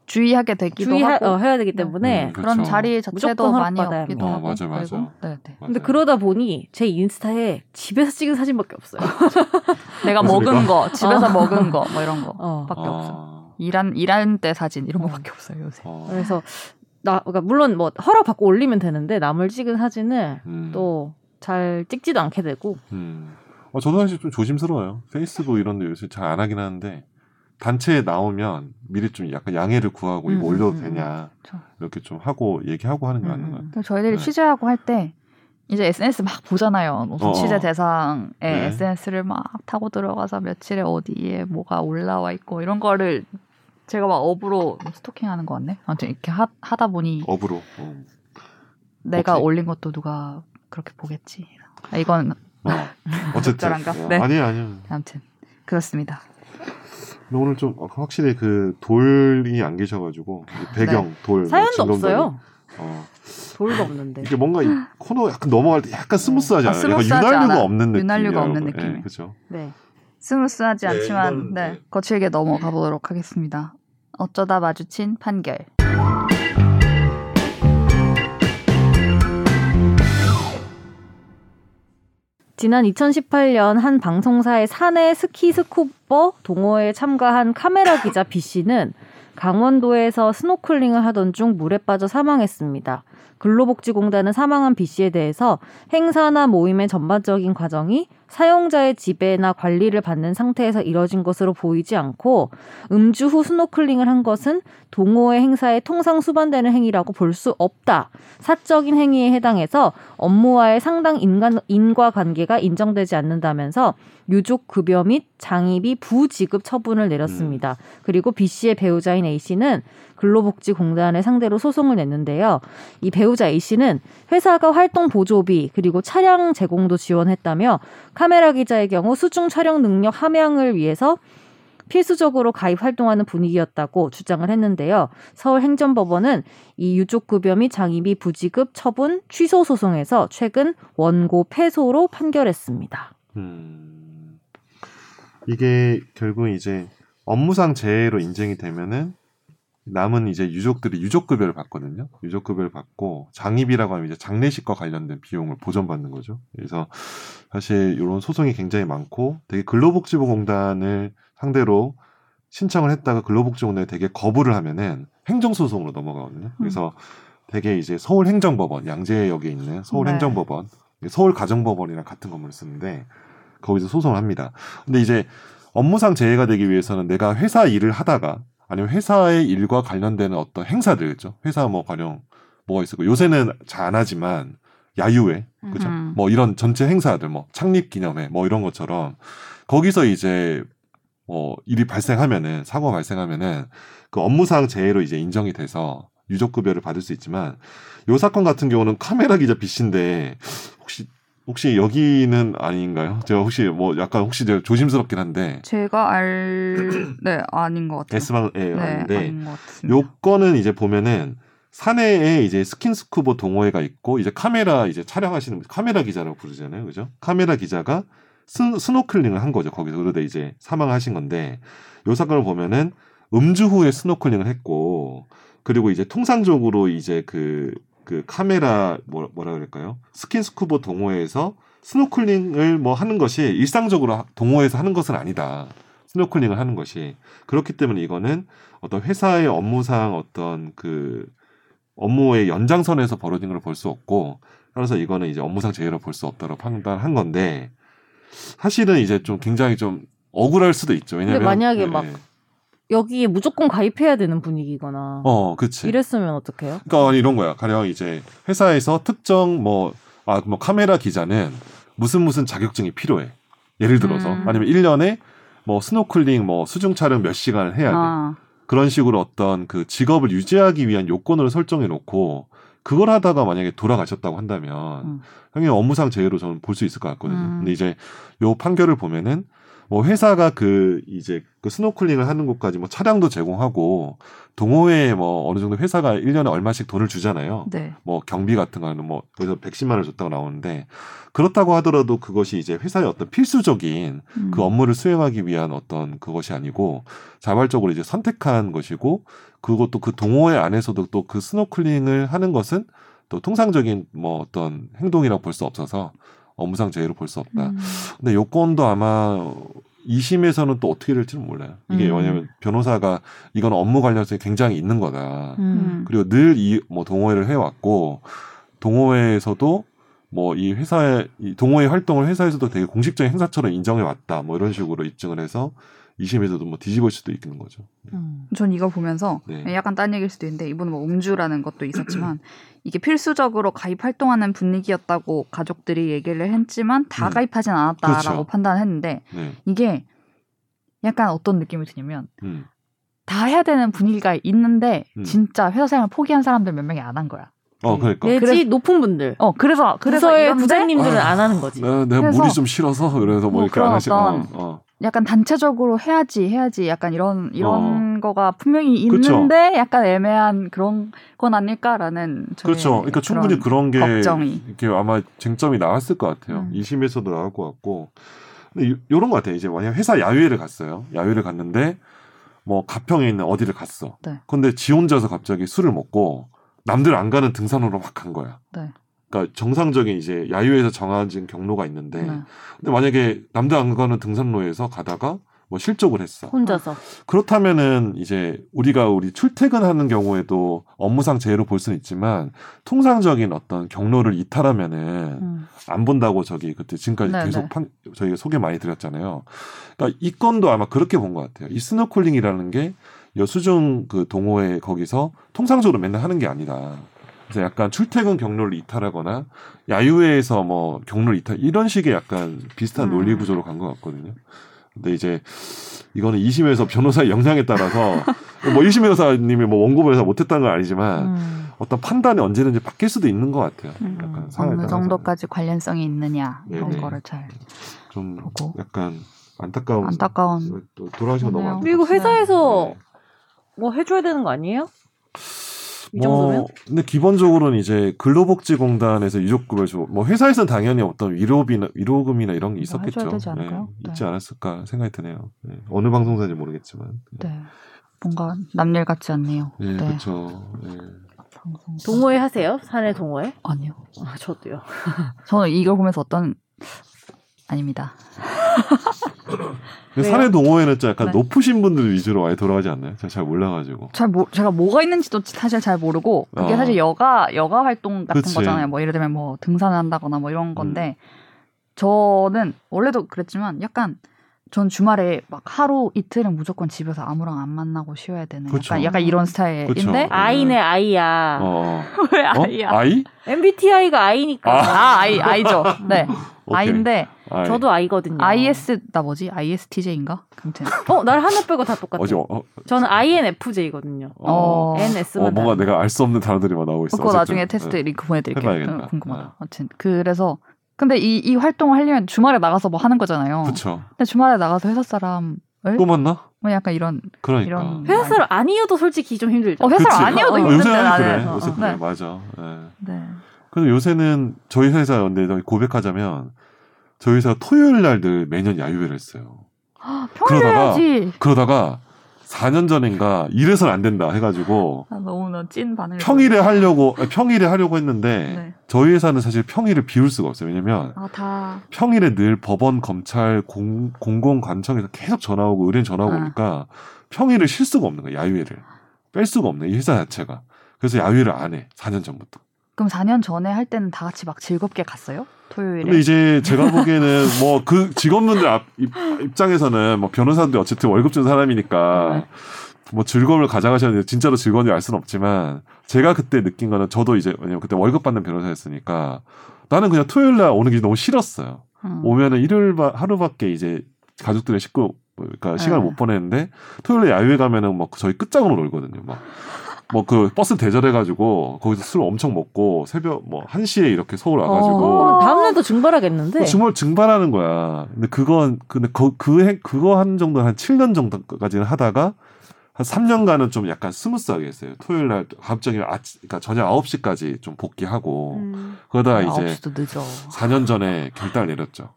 주의하게 되기도 주의해야 하고 어, 되기 때문에 음, 그런 그렇죠. 자리 자체도 많이 없기도 합니다. 하고 어, 맞아, 맞아. 그리고 네, 네. 근데 맞아요. 그러다 보니 제 인스타에 집에서 찍은 사진밖에 없어요. [LAUGHS] 내가. 먹은 거 집에서 어. 먹은 거 뭐 이런 거 어. 밖에 없어. 아, 일한 일한 때 사진 이런 어. 거밖에 없어요 요새. 어. 그래서 나 그러니까 물론 뭐 허락 받고 올리면 되는데 남을 찍은 사진을 음. 또잘 찍지도 않게 되고 음. 어, 저도 사실 좀 조심스러워요. 페이스북 이런 데 요새 잘 안 하긴 하는데 단체에 나오면 미리 좀 약간 양해를 구하고 이거 음, 올려도 음, 음. 되냐 그렇죠. 이렇게 좀 하고 얘기하고 하는 게 맞는 것 같아요. 음. 그래서 저희들이 네. 취재하고 할 때 이제 SNS 막 보잖아요. 무슨 어, 취재 어. 대상에 네. SNS를 막 타고 들어가서 며칠에 어디에 뭐가 올라와 있고 이런 거를 제가 막 업으로 스토킹하는 거 같네. 아무튼 이렇게 하, 하다 보니 업으로. 어. 내가 오케이. 올린 것도 누가 그렇게 보겠지. 아, 이건 어. 어쨌든 네. 아니에요, 아니에요. 아무튼 그렇습니다. 근데 오늘 좀 확실히 그 돌이 안 계셔가지고 이 배경 돌뭐 사연도 진검다리, 없어요. 어, 돌도 없는데. 이게 뭔가 이 코너 약간 넘어갈 때 약간 smooth하지 아, 않아요? 약간 smooth하지 윤활유가 않아요. 없는 느낌. 윤활유가 없는 느낌이에요. 네, 그렇죠. 네. smooth하지 네, 않지만 네, 네. 거칠게 넘어가 보도록 하겠습니다. 어쩌다 마주친 판결. 지난 2018년 한 방송사의 사내 스킨 스쿠버 동호회에 참가한 카메라 기자 B 씨는 강원도에서 스노클링을 하던 중 물에 빠져 사망했습니다. 근로복지공단은 사망한 B 씨에 대해서 행사나 모임의 전반적인 과정이 사용자의 지배나 관리를 받는 상태에서 이뤄진 것으로 보이지 않고 음주 후 스노클링을 한 것은 동호회 행사에 통상 수반되는 행위라고 볼 수 없다. 사적인 행위에 해당해서 업무와의 상당 인간, 인과관계가 인정되지 않는다면서 유족 급여 및 장의비 부지급 처분을 내렸습니다. 그리고 B 씨의 배우자인 A 씨는 근로복지공단을 상대로 소송을 냈는데요. 이 배우자 A 씨는 회사가 활동 보조비 그리고 차량 제공도 지원했다며 카메라 기자의 경우 수중 촬영 능력 함양을 위해서 필수적으로 가입 활동하는 분위기였다고 주장을 했는데요. 서울행정법원은 이 유족급여 및 장의비 부지급 처분 취소 소송에서 최근 원고 패소로 판결했습니다. 음, 이게 결국 이제 업무상 재해로 인정이 되면은 남은 이제 유족들이 유족급여를 받거든요. 유족급여를 받고 장입이라고 하면 이제 장례식과 관련된 비용을 보전받는 거죠. 그래서 사실 이런 소송이 굉장히 많고 되게 근로복지부공단을 상대로 신청을 했다가 근로복지공단이 되게 거부를 하면은 행정소송으로 넘어가거든요. 그래서 되게 이제 서울행정법원 양재역에 있는 서울행정법원 서울가정법원이랑 같은 건물을 쓰는데 거기서 소송을 합니다. 근데 이제 업무상 재해가 되기 위해서는 내가 회사 일을 하다가 아니면 회사의 일과 관련되는 어떤 행사들죠. 회사 뭐 가령 뭐가 있을까? 요새는 잘 안 하지만 야유회, 그죠? 음. 뭐 이런 전체 행사들, 뭐 창립 기념회, 뭐 이런 것처럼 거기서 이제 뭐 일이 발생하면은 사고가 발생하면은 그 업무상 재해로 이제 인정이 돼서 유족급여를 받을 수 있지만 요 사건 같은 경우는 카메라 기자 B 씨인데 혹시 혹시 여기는 아닌가요? 제가 혹시 뭐 약간 혹시 제가 조심스럽긴 한데 제가 알, [CLEARS THROAT] 네, 아닌 것 같아요. S방에 네, 아닌데. 요 건은 이제 보면은 사내에 이제 스킨스쿠버 동호회가 있고 이제 카메라 이제 촬영하시는 카메라 기자라고 부르잖아요, 그죠? 카메라 기자가 스, 스노클링을 한 거죠 거기서 그러다 이제 사망하신 건데 요 사건을 보면은 음주 후에 스노클링을 했고 그리고 이제 통상적으로 이제 그, 그 카메라 뭐, 뭐라 그럴까요? 스킨스쿠버 동호회에서 스노클링을 뭐 하는 것이 일상적으로 동호회에서 하는 것은 아니다. 스노클링을 하는 것이 그렇기 때문에 이거는 어떤 회사의 업무상 어떤 그 업무의 연장선에서 벌어진 걸 볼 수 없고 따라서 이거는 이제 업무상 재해로 볼 수 없다고 판단한 건데 사실은 이제 좀 굉장히 좀 억울할 수도 있죠. 왜냐면 만약에 예, 막 예. 여기에 무조건 가입해야 되는 분위기거나 어, 그치. 이랬으면 어떡해요? 그러니까 이런 거야. 가령 이제 회사에서 특정 뭐, 아, 뭐 카메라 기자는 무슨 무슨 자격증이 필요해. 예를 들어서 음. 아니면 1년에 뭐 스노클링 뭐 수중 촬영 몇 시간을 해야 돼. 아, 그런 식으로 어떤 그 직업을 유지하기 위한 요건을 설정해 놓고 그걸 하다가 만약에 돌아가셨다고 한다면 음. 당연히 업무상 재해로 저는 볼 수 있을 것 같거든요. 음. 근데 이제 요 판결을 보면은 뭐 회사가 그 이제 그 스노클링을 하는 곳까지 뭐 차량도 제공하고 동호회에 뭐 어느 정도 회사가 1년에 얼마씩 돈을 주잖아요. 네. 뭐 경비 같은 거는 뭐 여기서 110만 원을 줬다고 나오는데 그렇다고 하더라도 그것이 이제 회사의 어떤 필수적인 음. 그 업무를 수행하기 위한 어떤 그것이 아니고 자발적으로 이제 선택한 것이고 그것도 그 동호회 안에서도 또 그 스노클링을 하는 것은 또 통상적인 뭐 어떤 행동이라고 볼 수 없어서 업무상 재해로 볼 수 없다. 음. 근데 요건도 아마 2심에서는 또 어떻게 될지는 몰라요. 이게 음. 왜냐면 변호사가 이건 업무 관련성이 굉장히 있는 거다. 음. 그리고 늘 이 뭐 동호회를 해왔고 동호회에서도 뭐 이 회사의 이 동호회 활동을 회사에서도 되게 공식적인 행사처럼 인정해 왔다. 뭐 이런 식으로 입증을 해서 2심에서도 뭐 뒤집을 수도 있는 거죠. 음. 전 이거 보면서 네. 약간 딴 얘기일 수도 있는데 이분은 뭐 음주라는 것도 있었지만 [CLEARS THROAT] 이게 필수적으로 가입 활동하는 분위기였다고 가족들이 얘기를 했지만 다 음. 가입하진 않았다라고 그렇죠. 판단했는데 네. 이게 약간 어떤 느낌이 드냐면 음. 다 해야 되는 분위기가 있는데 음. 진짜 회사 생활 포기한 사람들 몇 명이 안 한 거야. 어, 그러니까. 내지 그래서- 높은 분들. 어 그래서 그래서 부장님들은 아, 안 하는 거지. 나, 내가 그래서- 물이 좀 싫어서 그래서 뭐 뭐 이렇게 안 그런 하시, 어, 어. 약간 단체적으로 해야지 해야지 약간 이런 이런 거가 분명히 어. 그쵸. 있는데 약간 애매한 그런 건 아닐까라는 그렇죠. 그러니까 충분히 그런 게 걱정이. 이렇게 아마 쟁점이 나왔을 것 같아요. 음. 2심에서도 나올 것 같고. 근데 요, 요런 것 같아요. 이제 만약 회사 야유회를 갔어요. 야유회를 갔는데 뭐 가평에 있는 어디를 갔어. 네. 근데 지 혼자서 갑자기 술을 먹고 남들 안 가는 등산로로 막 간 거야. 네. 그러니까 정상적인 이제 야유회에서 정해진 경로가 있는데 네. 근데 만약에 남들 안 가는 등산로에서 가다가 뭐 실족을 했어. 혼자서. 그렇다면은 이제 우리가 우리 출퇴근하는 경우에도 업무상 재해로 볼 수는 있지만 통상적인 어떤 경로를 이탈하면은 음. 안 본다고 저기 그때 지금까지 네, 계속 네. 판, 저희가 소개 많이 드렸잖아요. 그러니까 이 건도 아마 그렇게 본 것 같아요. 이 스노클링이라는 게 이 수중 그 동호회 거기서 통상적으로 맨날 하는 게 아니다. 그래서 약간 출퇴근 경로를 이탈하거나 야유회에서 뭐 경로를 이탈 이런 식의 약간 비슷한 음. 논리 구조로 간 것 같거든요. 근데 이제 이거는 2심에서 변호사의 역량에 따라서 [LAUGHS] 뭐 1심 변호사님이 뭐 원고 변호사 못했다는 건 아니지만 음. 어떤 판단이 언제든지 바뀔 수도 있는 것 같아요. 음. 약간 상황에 어느. 정도까지 관련성이 있느냐 이런 네네. 거를 잘 좀 보고. 약간 안타까운 안타까운 또 돌아가시고 너무. 안타깝습니다. 그리고 회사에서 네. 뭐 해줘야 되는 거 아니에요? 이 뭐, 정도면? 근데 기본적으로는 이제 근로복지공단에서 유족급을 줘. 뭐 회사에서는 당연히 어떤 위로비나 위로금이나 이런 게뭐 있었겠죠. 해줘야 되지 않을까요? 네, 있지 네. 않았을까 생각이 드네요. 네. 어느 방송사인지 모르겠지만. 네. 뭔가 남일 같지 않네요. 네, 네. 그렇죠. 네. 방송 동호회 하세요? 사내 동호회? 아니요. 아, 저도요. 저는 이걸 보면서 어떤 아닙니다. 동호회는 좀 약간 네. 높으신 분들 위주로 많이 돌아가지 않나요? 제가 잘 몰라가지고. 잘 모, 제가 뭐가 있는지도 사실 잘 모르고 그게 어. 사실 여가 여가 활동 같은 그치. 거잖아요. 뭐 예를 들면 뭐 등산을 한다거나 뭐 음. 이런 건데 저는 원래도 그랬지만 약간 전 주말에 막 하루 이틀은 무조건 집에서 아무랑 안 만나고 쉬어야 되는 그쵸. 약간, 약간 이런. 스타일인데 아이네, 아이야. 어. [LAUGHS] 왜 어? 아이야? 아이? MBTI가 아이니까. 아 아이 아이죠. 네. 아이인데 아이. 저도 아이거든요. IS 나 뭐지 ISTJ인가? 아무튼 어, 날 하나 빼고 다 똑같아. 어제 어, 어, 저는 INFJ거든요. 어, NS만 어, 뭔가 내가 알 수 없는 단어들이 막 나오고 있어. 그거. 나중에 테스트 네. 링크 보내드릴게요. 해봐야겠다. 그 궁금하다. 네. 아무튼 그래서 근데 이, 이 활동을 하려면 주말에 나가서 뭐 하는 거잖아요. 그쵸. 근데 주말에 나가서 회사 사람을 또 만나? 뭐 약간 이런 그러니까. 이런 회사 사람 아니어도 솔직히 좀 힘들죠. 어, 회사 그치. 아니어도 어, 힘든데 요새는 나는 그래. 어, 요새 어. 그래. 네. 맞아. 예. 네. 근데 요새는 저희 회사 근데 고백하자면 저희 회사가 토요일 날들 매년 야유회를 했어요. 평일 그러다가 해야지. 그러다가 4년 전인가 이래선 안 된다 해가지고 아, 너무나 찐 반응. 평일에 하려고 아니, 평일에 하려고 했는데 네. 저희 회사는 사실 평일을 비울 수가 없어요. 왜냐면 아다 평일에 늘 법원, 검찰, 공, 공공관청에서 계속 전화 오고 의뢰인 전화 오고 아. 오니까 평일을 쉴 수가 없는 거야. 야유회를 뺄 수가 없네. 이 회사 자체가. 그래서 야유회를 안 해. 4년 전부터. 그럼 4년 전에 할 때는 다 같이 막 즐겁게 갔어요? 토요일에. 근데 이제 제가 보기에는 뭐 그 직원분들 앞, 입, 입장에서는 뭐 변호사들 어쨌든 월급 준 사람이니까 네. 뭐 즐거움을 가져가셨는데 진짜로 즐거운지 알 수는 없지만 제가 그때 느낀 거는 저도 이제 왜냐면 그때 월급 받는 변호사였으니까 나는 그냥 토요일 날 오는 게 너무 싫었어요. 음. 오면은 일요일 바- 하루밖에 이제 가족들의 식구 그러니까 시간을 네. 못 보내는데 토요일에 야유회 가면은 뭐 저희 끝장으로 놀거든요. 막 뭐 그 버스 대절해가지고 거기서 술 엄청 먹고 새벽 뭐 1시에 이렇게 서울 와가지고 어. 다음날도 증발하겠는데. 정말 증발하는 거야. 근데 그건 근데 그, 그 행- 그거 한 정도 한 7년 정도까지는 하다가 한 3년간은 좀 약간 smooth하게 했어요. 토요일 날 갑자기 아침 그러니까 저녁 9시까지 좀 복귀하고 음. 그러다가 이제 9시도 늦어. 4년 전에 결단을 내렸죠.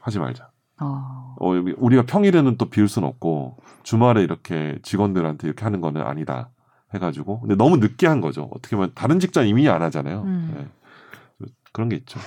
하지 말자. 어. 어, 여기 우리가 평일에는 또 비울 수는 없고 주말에 이렇게 직원들한테 이렇게 하는 거는 아니다 해가지고 근데 너무 늦게 한 거죠. 어떻게 보면 다른 직장 이미 안 하잖아요. 음. 네. 그런 게 있죠.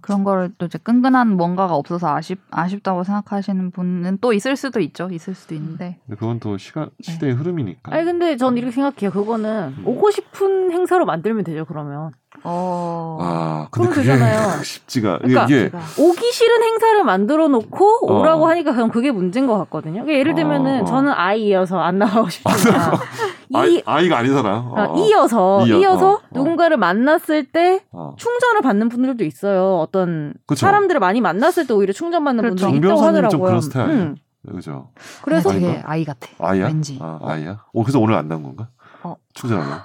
그런 거를 또 이제 끈끈한 뭔가가 없어서 아쉽 아쉽다고 생각하시는 분은 또 있을 수도 있죠. 있을 수도 있는데. 근데 그건 또 시간 시대의 흐름이니까. 아니 근데 전 이렇게 생각해요. 그거는 음. 오고 싶은 행사로 만들면 되죠. 그러면 어. 아, 근데 그럼 되잖아요. [LAUGHS] 쉽지가 그러니까 이게 제가- 오기 싫은 행사를 만들어 놓고 어. 오라고 하니까 그럼 그게 문제인 것 같거든요. 그러니까 예를 들면은 어, 어. 저는 아이여서 안 나가고 싶지만 [LAUGHS] 아이, 이 아이 가 아닌 사람. 아, 어, 이어서 이어- 이어서 어, 어. 누군가를 만났을 때 어. 충전을 받는 분들도 있어요. 어떤 그쵸. 사람들을 많이 만났을 때 오히려 충전받는 그렇죠. 분들이 정 있다고 하더라고요. 음. 그죠. 그래서 되게? 아이 같아. 아이야? 왠지. 아, 아이야? 오, 그래서 오늘 안 나온 건가? 어. 충전하고.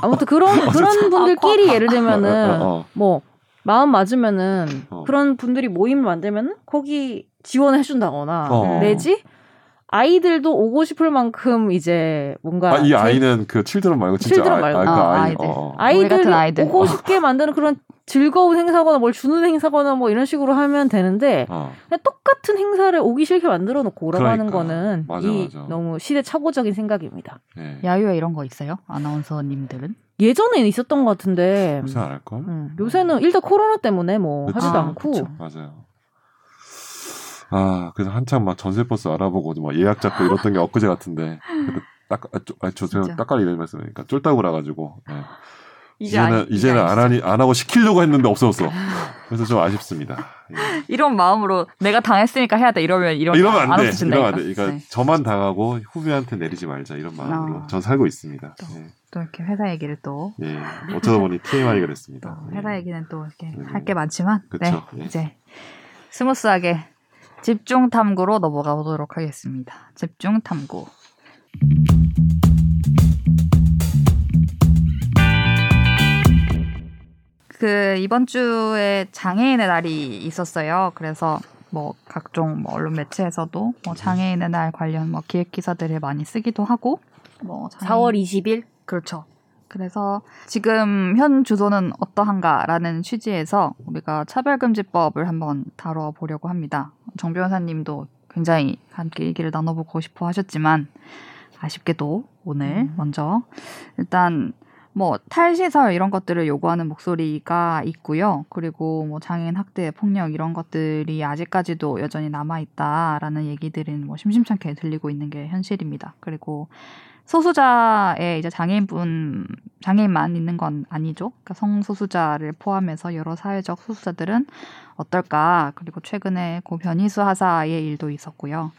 아무튼 그런 [LAUGHS] 그런 분들끼리 예를 들면은 어, 어, 어. 뭐 마음 맞으면은 어. 그런 분들이 모임을 만들면 거기 지원해 준다거나 어. 내지 아이들도 오고 싶을 만큼 이제 뭔가 아, 이 제- 아이는 그 칠드런 말고 진짜 칠드런 아, 말고. 아, 그 아, 아이. 아이들. 어, 어. 아이들 같은 아이들. 오고 어. 싶게 만드는 그런 즐거운 행사거나 뭘 주는 행사거나 뭐 이런 식으로 하면 되는데 어. 그냥 똑같은 행사를 오기 싫게 만들어 놓고 오라고 하는 그러니까. 거는 맞아, 이 맞아. 너무 시대착오적인 생각입니다. 예. 야유회 이런 거 있어요? 아나운서님들은? 예전에 있었던 것 같은데 요새 안 할걸? 음, 요새는 일단 코로나 때문에 뭐. 하지도 아, 않고 그쵸. 맞아요. 아, 그래서 한창 막 전세버스 알아보고 막 예약 잡고 이랬던 게 엊그제 같은데. 딱, 아, 쪼, 아, 죄송, 진짜. 딱깔 이런 말씀이니까 쫄딱 그래가지고. 예. 이제 이제는, 아니- 이제 이제는 안? 하니, 안 하고 시키려고 했는데 없어졌어. 그래서 좀 아쉽습니다. 예. 이런 마음으로 내가 당했으니까 해야 돼 이러면 이러면, 이러면 안 돼. 없어진다니까. 이러면 안 돼. 그러니까 네. 저만 당하고 후배한테 내리지 말자 이런 마음으로 아. 전 살고 있습니다. 또. 예. 또 이렇게 회사 얘기를 또 예. 어쩌다 보니 TMI가 또 됐습니다. 회사 예. 얘기는 또 이렇게 음. 할게 많지만 그쵸. 네 예. 이제 smooth하게 집중 탐구로 넘어가 보도록 하겠습니다. 집중 탐구. 그 이번 주에 장애인의 날이 있었어요. 그래서 뭐 각종 뭐 언론 매체에서도 뭐 장애인의 날 관련 뭐 기획 기사들을 많이 쓰기도 하고 뭐 장애인- 4월 20일 그렇죠. 그래서 지금 현 주소는 어떠한가라는 취지에서 우리가 차별금지법을 한번 다뤄보려고 합니다. 정 변호사님도 굉장히 함께 얘기를 나눠보고 싶어 하셨지만 아쉽게도 오늘 음. 먼저 일단 뭐 탈시설 이런 것들을 요구하는 목소리가 있고요. 그리고 뭐 장애인 학대, 폭력 이런 것들이 아직까지도 여전히 남아 있다라는 얘기들은 뭐 심심찮게 들리고 있는 게 현실입니다. 그리고 소수자의 이제 장애인분 장애인만 있는 건 아니죠. 그러니까 성소수자를 포함해서 여러 사회적 소수자들은 어떨까? 그리고 최근에 고 변희수 하사의 일도 있었고요.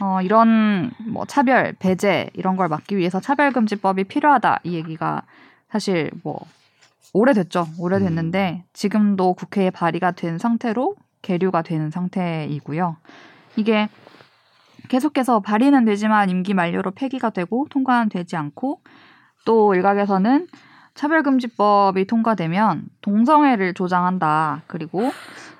어, 이런 뭐 차별, 배제 이런 걸 막기 위해서 차별금지법이 필요하다 이 얘기가 사실 뭐 오래됐죠. 오래됐는데 지금도 국회에 발의가 된 상태로 계류가 되는 상태이고요. 이게 계속해서 발의는 되지만 임기 만료로 폐기가 되고 통과는 되지 않고 또 일각에서는 차별금지법이 통과되면 동성애를 조장한다. 그리고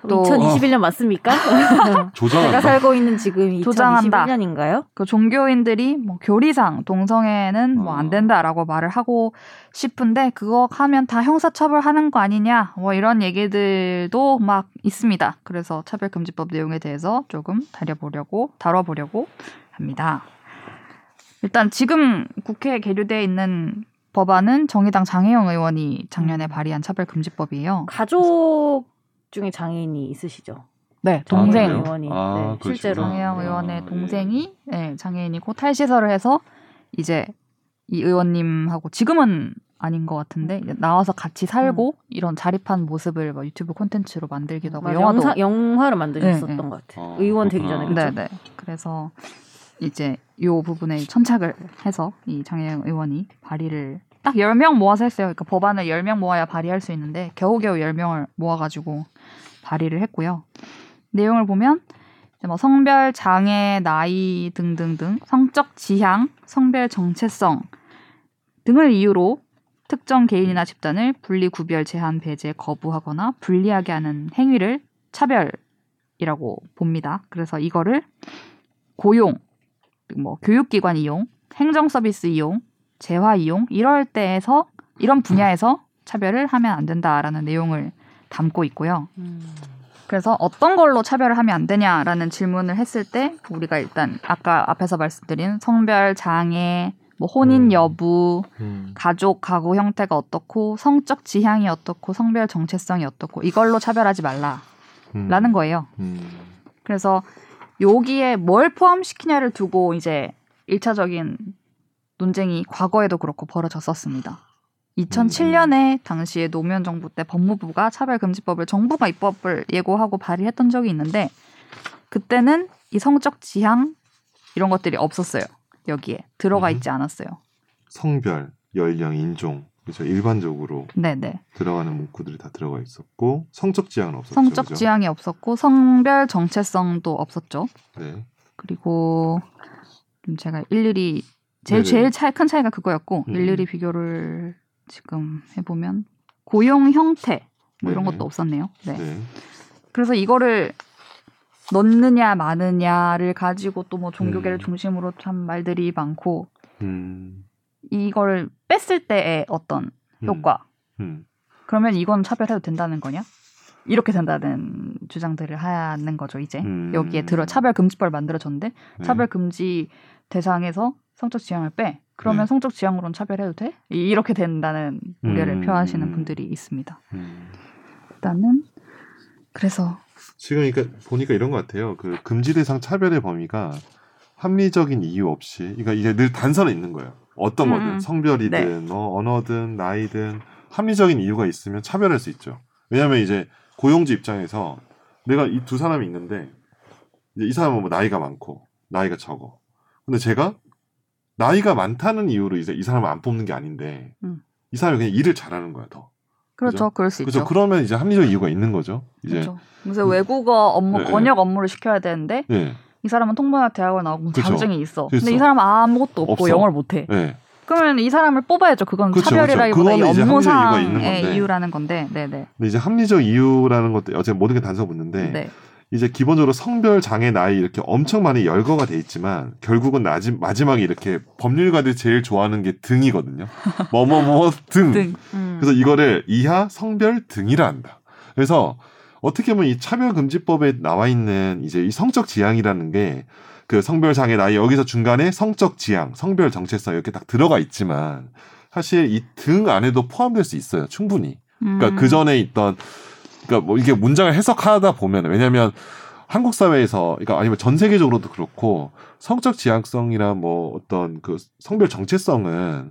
또 2021년 맞습니까? [LAUGHS] 제가 조장한다. 살고 있는 지금 조장한다. 2021년인가요? 그 종교인들이 뭐 교리상 동성애는 뭐 어. 안 된다라고 말을 하고 싶은데 그거 하면 다 형사처벌하는 거 아니냐 뭐 이런 얘기들도 막 있습니다. 그래서 차별금지법 내용에 대해서 조금 다뤄보려고 다뤄보려고 합니다. 일단 지금 국회에 계류되어 있는 법안은 정의당 장혜영 의원이 작년에 발의한 차별 금지법이에요. 가족 중에 장애인이 있으시죠? 네, 동생. 동생 그래요? 의원이 아, 네. 실제로 장혜영 아, 의원의 예. 동생이 네, 장애인이고 탈시설을 해서 이제 이 의원님하고 지금은 아닌 것 같은데 나와서 같이 살고 이런 자립한 모습을 뭐 유튜브 콘텐츠로 만들기도 하고 맞아, 영화도 영사, 영화를 만드셨었던 네, 네. 것 같아요. 어, 의원 되기 전에 그렇구나. 그죠? 네네 그래서 이제 요 부분에 천착을 해서 이 장혜영 의원이 발의를 딱 10명 모아서 했어요. 그러니까 법안을 10명 모아야 발의할 수 있는데 겨우겨우 10명을 모아가지고 발의를 했고요. 내용을 보면 뭐 성별 장애, 나이 등등등, 성적 지향, 성별 정체성 등을 이유로 특정 개인이나 집단을 분리 구별 제한 배제 거부하거나 불리하게 하는 행위를 차별이라고 봅니다. 그래서 이거를 고용, 뭐 교육기관 이용, 행정 서비스 이용, 재화 이용 이럴 때에서 이런 분야에서 차별을 하면 안 된다라는 내용을 담고 있고요. 음. 그래서 어떤 걸로 차별을 하면 안 되냐라는 질문을 했을 때 우리가 일단 아까 앞에서 말씀드린 성별 장애, 뭐 혼인 음. 여부, 음. 가족 가구 형태가 어떻고 성적 지향이 어떻고 성별 정체성이 어떻고 이걸로 차별하지 말라라는 음. 거예요. 음. 그래서 여기에 뭘 포함시키냐를 두고 이제 1차적인 논쟁이 과거에도 그렇고 벌어졌었습니다. 2007년에 당시에 노무현 정부 때 법무부가 차별금지법을 정부가 입법을 예고하고 발의했던 적이 있는데 그때는 이 성적 지향 이런 것들이 없었어요. 여기에 들어가 음. 있지 않았어요. 성별, 연령, 인종 그렇죠. 일반적으로 네네. 들어가는 문구들이 다 들어가 있었고 성적 지향은 없었죠. 성적 그죠? 지향이 없었고 성별 정체성도 없었죠. 네. 그리고 좀 제가 일일이 제일 네네. 제일 차이 큰 차이가 그거였고 음. 일일이 비교를 지금 해보면 고용 형태 뭐 이런. 것도 없었네요. 네. 네. 그래서 이거를 넣느냐 마느냐를 가지고 또 뭐 종교계를 음. 중심으로 참 말들이 많고 음. 이걸 뺐을 때의 어떤 음. 효과 음. 그러면 이건 차별해도 된다는 거냐? 이렇게 된다는 주장들을 하는 거죠 이제 음. 여기에 들어 차별 금지법을 만들어졌는데 네. 차별 금지 대상에서 성적 지향을 빼 그러면 네. 성적 지향으로는 차별해도 돼? 이- 이렇게 된다는 우려를 음. 표하시는 분들이 있습니다. 음. 일단은 그래서 지금 그러니까 보니까 이런 것 같아요. 그 금지 대상 차별의 범위가 합리적인 이유 없이, 그러니까 이게 늘 단서는 있는 거예요. 어떤 음, 거든 음. 성별이든 뭐 언어든 나이든 합리적인 이유가 있으면 차별할 수 있죠. 왜냐하면 이제 고용주 입장에서 내가 이 두 사람이 있는데 이제 이 사람은 뭐 나이가 많고 나이가 적어. 근데 제가 나이가 많다는 이유로 이제 이 사람을 안 뽑는 게 아닌데 음. 이 사람이 그냥 일을 잘하는 거야 더. 그렇죠, 그죠? 그럴 수 그렇죠. 있죠. 그러면 이제 합리적 이유가 있는 거죠. 이제 그렇죠. 그래서 외국어 업무 네, 번역 업무를 시켜야 되는데 네, 이 사람은 통번역 대학을 나오고 그쵸. 자격증이 있어. 있어. 근데 이 사람은 아무것도 없고 없어. 영어를 못해. 네. 그러면 이 사람을 뽑아야죠. 그건 그쵸, 차별이라기보다 있는 업무상의. 이유라는 건데, 네네. 근데 이제 합리적 이유라는 것도 어제 모든 게 단서 붙는데 네. 이제 기본적으로 성별 장애 나이 이렇게 엄청 많이 열거가 돼 있지만 결국은 나지, 마지막에 이렇게 법률가들이 제일 좋아하는 게 등이거든요. 뭐뭐뭐 [LAUGHS] 등. 등. 음. 그래서 이거를 이하 성별 등이라 한다. 그래서 어떻게 보면 이 차별금지법에 나와 있는 이제 이 성적 지향이라는 게 그 성별 장애 나이 여기서 중간에 성적 지향, 성별 정체성 이렇게 딱 들어가 있지만 사실 이 등 안에도 포함될 수 있어요. 충분히. 그러니까 음. 그 전에 있던 그러니까 뭐 이게 문장을 해석하다 보면 왜냐하면 한국 사회에서 그러니까 아니면 전 세계적으로도 그렇고 성적 지향성이나 뭐 어떤 그 성별 정체성은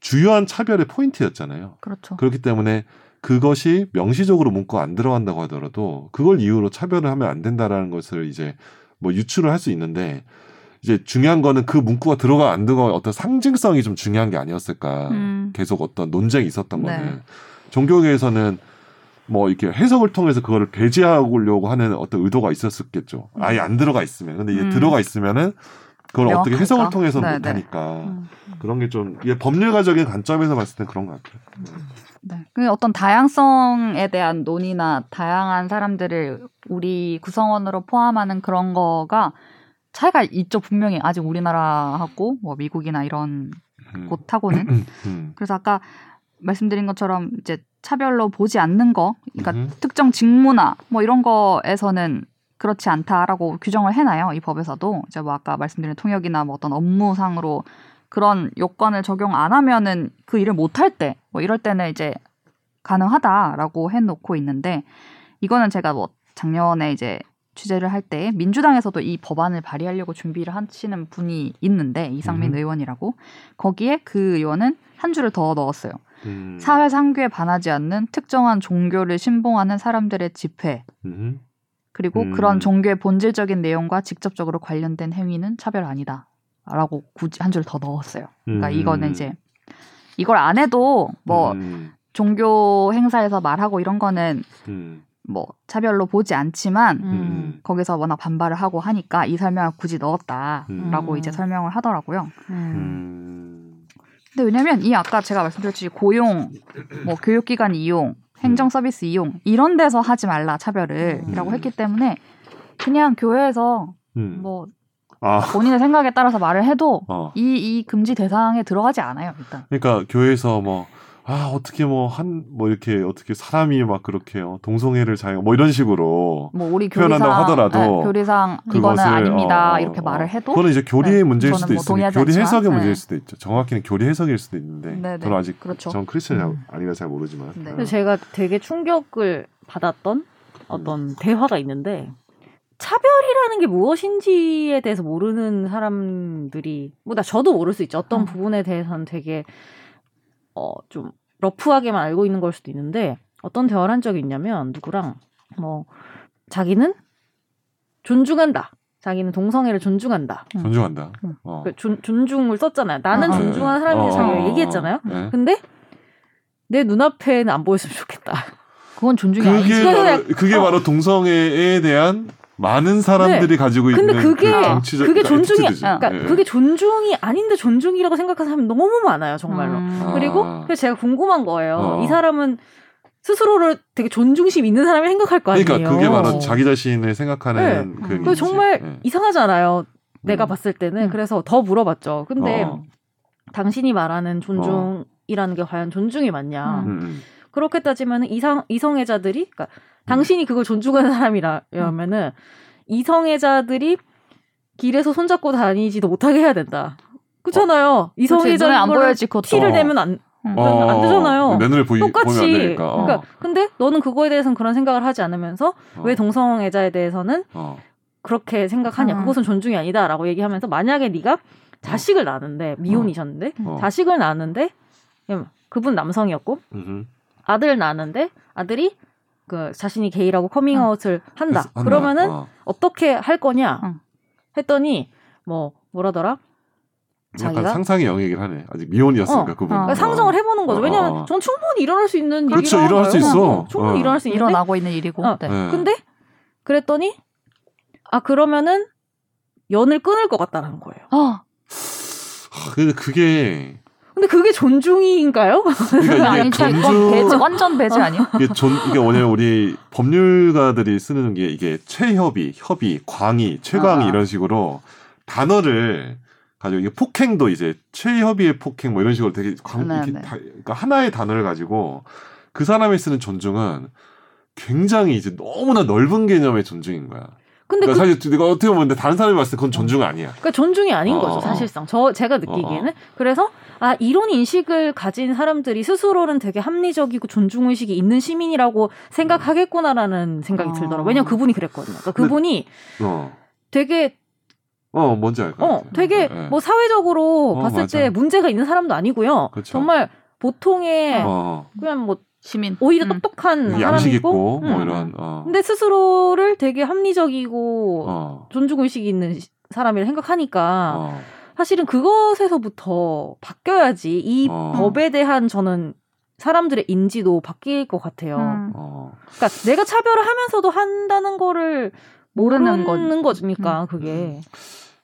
주요한 차별의 포인트였잖아요. 그렇죠. 그렇기 때문에 그것이 명시적으로 문구가 안 들어간다고 하더라도 그걸 이유로 차별을 하면 안 된다라는 것을 이제 뭐 유추를 할 수 있는데 이제 중요한 거는 그 문구가 들어가 안 들어가 어떤 상징성이 좀 중요한 게 아니었을까. 음. 계속 어떤 논쟁이 있었던 네. 거는 종교계에서는 뭐 이렇게 해석을 통해서 그거를 배제하려고 하는 어떤 의도가 있었겠죠. 아예 안 들어가 있으면. 근데 이제 음. 들어가 있으면 그걸 어떻게? 해석을 통해서 네, 못 네. 하니까 음. 그런 게 좀 법률가적인 관점에서 봤을 땐 그런 것 같아요. 네. 그 어떤 다양성에 대한 논의나 다양한 사람들을 우리 구성원으로 포함하는 그런 거가 차이가 있죠. 분명히 아직 우리나라하고 뭐 미국이나 이런 음. 곳하고는. 음, 음. 그래서 아까 말씀드린 것처럼 이제 차별로 보지 않는 거, 그러니까 음. 특정 직무나 뭐 이런 거에서는 그렇지 않다라고 규정을 해놔요. 이 법에서도 이제 뭐 아까 말씀드린 통역이나 뭐 어떤 업무상으로 그런 요건을 적용 안 하면은 그 일을 못 할 때, 뭐 이럴 때는 이제 가능하다라고 해놓고 있는데 이거는 제가 뭐 작년에 이제 취재를 할 때 민주당에서도 이 법안을 발의하려고 준비를 하시는 분이 있는데 이상민 음. 의원이라고 거기에 그 의원은 한 줄을 더 넣었어요. 음. 사회 상규에 반하지 않는 특정한 종교를 신봉하는 사람들의 집회 음. 그리고 음. 그런 종교의 본질적인 내용과 직접적으로 관련된 행위는 차별 아니다. 라고 굳이 한 줄 더 넣었어요. 그러니까 음. 이거는 이제 이걸 안 해도 뭐 음. 종교 행사에서 말하고 이런 거는 음. 뭐 차별로 보지 않지만 음. 거기서 워낙 반발을 하고 하니까 이 설명을 굳이 넣었다라고 음. 이제 설명을 하더라고요. 음. 음. 근데 왜냐면 이 아까 제가 말씀드렸듯이 고용, 뭐 교육기관 이용, 행정 서비스 이용 이런 데서 하지 말라 차별을이라고 음. 했기 때문에 그냥 교회에서 음. 뭐 아, 본인의 생각에 따라서 말을 해도 어. 이, 이 금지 대상에 들어가지 않아요 일단. 그러니까 교회에서 뭐, 아, 어떻게 뭐, 한, 뭐, 이렇게, 어떻게 사람이 막 그렇게, 요 동성애를 자유, 뭐, 이런 식으로. 뭐 우리 표현한다고 교리상 하더라도 네, 교리상 이거는 아닙니다 어, 어, 이렇게 어. 말을 해도 그거는 이제 교리의 네, 문제일 수도 뭐 동의하지 교리 해석의 네. 문제일 수도 있죠. 정확히는 교리 해석일 수도 있는데, 네, 네. 저는 아직, 그렇죠. 전 크리스천이 음. 아니라 잘 모르지만. 네. 어. 제가 되게 충격을 받았던 어떤 대화가 있는데 차별이라는 게 무엇인지에 대해서 모르는 사람들이 뭐 나 저도 모를 수 있죠. 어떤 음. 부분에 대해서는 되게 어 좀 rough하게만 알고 있는 걸 수도 있는데 어떤 대화를 한 적이 있냐면 누구랑 뭐 자기는 존중한다. 자기는 동성애를 존중한다. 존중한다. 음. 어. 그 존, 존중을 썼잖아요. 나는 어, 어. 존중하는 사람이 어, 자기가 어, 어. 얘기했잖아요. 네. 근데 내 눈앞에는 안 보였으면 좋겠다. 그건 존중이 아니지. 그게, 이거는 바로, 그게 어. 바로 동성애에 대한 많은 사람들이 가지고 근데 있는 그게 그 정치적 그게 그러니까 존중이. 그러니까 예. 그게 존중이 아닌데 존중이라고 생각하는 사람이 너무 많아요 정말로 음. 아. 그리고 그래서 제가 궁금한 거예요 어. 이 사람은 스스로를 되게 존중심 있는 사람이 생각할 거 아니에요. 그러니까 그게 바로 자기 자신을 생각하는 그. 그 정말 네. 이상하잖아요. 내가 음. 봤을 때는 음. 그래서 더 물어봤죠. 근데 어. 당신이 말하는 존중이라는 게 과연 존중이 맞냐? 음. 음, 음. 그렇게 따지면 이상 이성애자들이 그러니까 당신이 그걸 존중하는 사람이라면은 이성애자들이 길에서 손잡고 다니지도 못하게 해야 된다. 그렇잖아요. 그치, 눈에 이성애자 안 보여야지. 티를 어. 내면 안 음. 그건 안 되잖아요. 내 눈에 보이, 똑같이. 보면 안 되니까. 어. 그러니까 근데 너는 그거에 대해서는 그런 생각을 하지 않으면서 어. 왜 동성애자에 대해서는 어. 그렇게 생각하냐? 음. 그것은 존중이 아니다라고 얘기하면서 만약에 네가 자식을 낳았는데 미혼이셨는데 어. 자식을 낳았는데 그분 남성이었고 음흠. 아들을 낳았는데 아들이 그 자신이 게이라고 커밍아웃을 한다. 그래서 한다. 그러면은 어. 어떻게 할 거냐? 응. 했더니 뭐 뭐라더라? 자기가? 상상의 영역이긴 하네. 아직 미혼이었으니까 어. 그분. 그러니까 상상을 해보는 거죠. 어, 왜냐하면 어. 전 충분히 일어날 수 있는 그렇죠, 일이라 일어날 수 있어. 충분히 어. 일어날 수 있는데. 일어나고 있는 일이고. 어. 네. 네. 근데 그랬더니 아 그러면은 연을 끊을 것 같다는 거예요. 아, 하, 근데 그게 근데 그게 존중인가요? 그러니까 [LAUGHS] 배제, 완전 배제 아니야? 이게 존 이게 뭐냐면 우리 법률가들이 쓰는 게 이게 최협의, 협의, 광의, 최광의 아. 이런 식으로 단어를 가지고 이게 폭행도 이제 최협의의 폭행 뭐 이런 식으로 되게 광, 네, 이렇게 네. 다, 그러니까 하나의 단어를 가지고 그 사람이 쓰는 존중은 굉장히 이제 너무나 넓은 개념의 존중인 거야. 근데 그, 그러니까 사실 내가 어떻게 보면 다른 사람이 봤을 때 그건 존중 아니야. 그러니까 존중이 아닌 어, 거죠 어. 사실상 저 제가 느끼기에는 그래서 아 이런 인식을 가진 사람들이 스스로는 되게 합리적이고 존중 의식이 있는 시민이라고 생각하겠구나라는 생각이 어. 들더라고 요. 왜냐 면 그분이 그랬거든요. 그러니까 그분이 어, 되게 어 뭔지 알것어 같아. 되게 네. 뭐 사회적으로 어, 봤을 맞아. 때 문제가 있는 사람도 아니고요. 그렇죠. 정말 보통의 어, 그냥 뭐 시민. 오히려 음. 똑똑한 양식 사람이고 있고 뭐 음. 이런. 어, 근데 스스로를 되게 합리적이고 어, 존중 의식이 있는 시- 사람이라 생각하니까 어, 사실은 그것에서부터 바뀌어야지 이 어. 법에 대한 저는 사람들의 인지도 바뀔 것 같아요. 음. 어. 그러니까 내가 차별을 하면서도 한다는 거를 모르는 모르는 거 니까 음. 그게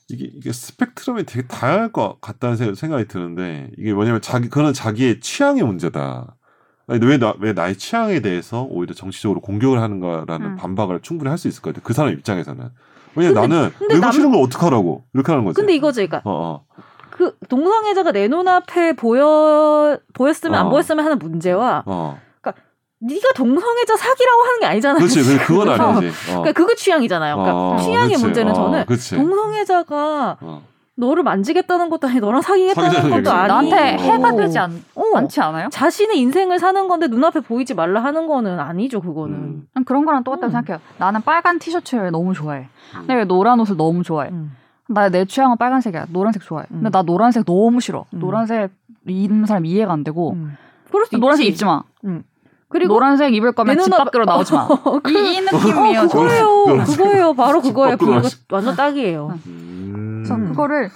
이게 이게 스펙트럼이 되게 다양할 것 같다는 생- 생각이 드는데 이게 뭐냐면 자기 그는 자기의 취향의 문제다. 아니, 왜, 나, 왜 나의 취향에 대해서 오히려 정치적으로 공격을 하는가라는 음. 반박을 충분히 할 수 있을 것 같아. 그 사람 입장에서는. 왜냐면 근데- 나는 근데 남- 싫은 걸 어떡하라고. 이렇게 하는 거지. 근데 이거죠, 그러니까 어, 어. 그 동성애자가 내 눈앞에 보여 보였으면 어. 안 보였으면 하는 문제와 어. 네가 동성애자 사기라고 하는 게 아니잖아요. 그렇지. 그- 그건 그래서 [LAUGHS] 아니지. 어. 그러니까 그거 취향이잖아요. 그러니까 어, 취향의 그치. 문제는 어, 저는 그치. 동성애자가 어. 너를 만지겠다는 것도 아니 너랑 사귀겠다는 것도 얘기죠. 아니 나한테 어. 해가 되지 않, 어. 않지 않아요? 자신의 인생을 사는 건데 눈앞에 보이지 말라 하는 거는 아니죠 그거는 음. 난 그런 거랑 똑같다고 음. 생각해요. 나는 빨간 티셔츠를 너무 좋아해. 음. 근데 왜 노란 옷을 너무 좋아해. 음. 나내 취향은 빨간색이야. 노란색 좋아해. 근데 음. 나 노란색 너무 싫어. 음. 노란색 입는 사람 이해가 안 되고. 음. 그럴 수 노란색 있지. 입지 마. 그리고 노란색 입을 거면 내집 눈앞- 밖으로 나오지 마. [LAUGHS] 어, 그, 이, 이 느낌이에요. 어. 그거예요. 그거예요 바로 그거예요 그거. 완전 딱이에요 음. 그래서 그거를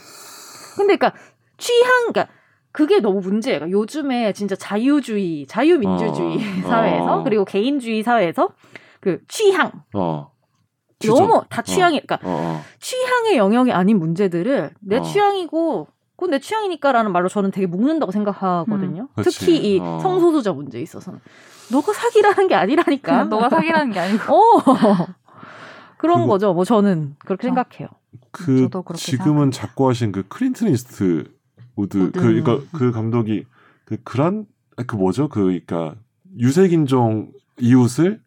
근데 그러니까 취향 그러니까 그게 너무 문제예요 그러니까 요즘에 진짜 자유주의 자유민주주의 어. [LAUGHS] 사회에서 어. 그리고 개인주의 사회에서 그 취향 어. 너무 다 어. 취향이 그러니까 어, 어. 취향의 영역이 아닌 문제들을 내 어. 취향이고 그건 내 취향이니까라는 말로 저는 되게 묶는다고 생각하거든요. 음. 그치. 특히 이 어. 성소수자 문제에 있어서는 너가 사기라는 게 아니라니까. [LAUGHS] 너가 사기라는 게 아니고. 어 [LAUGHS] 그런 거죠. 뭐 저는 그렇게 어. 생각해요. 그 저도 그렇게 지금은 작고 하신 그 클린트 이스트 우드. 그 그러니까 그 감독이 그 그란 아, 그 뭐죠 그 그러니까 유색인종 이웃을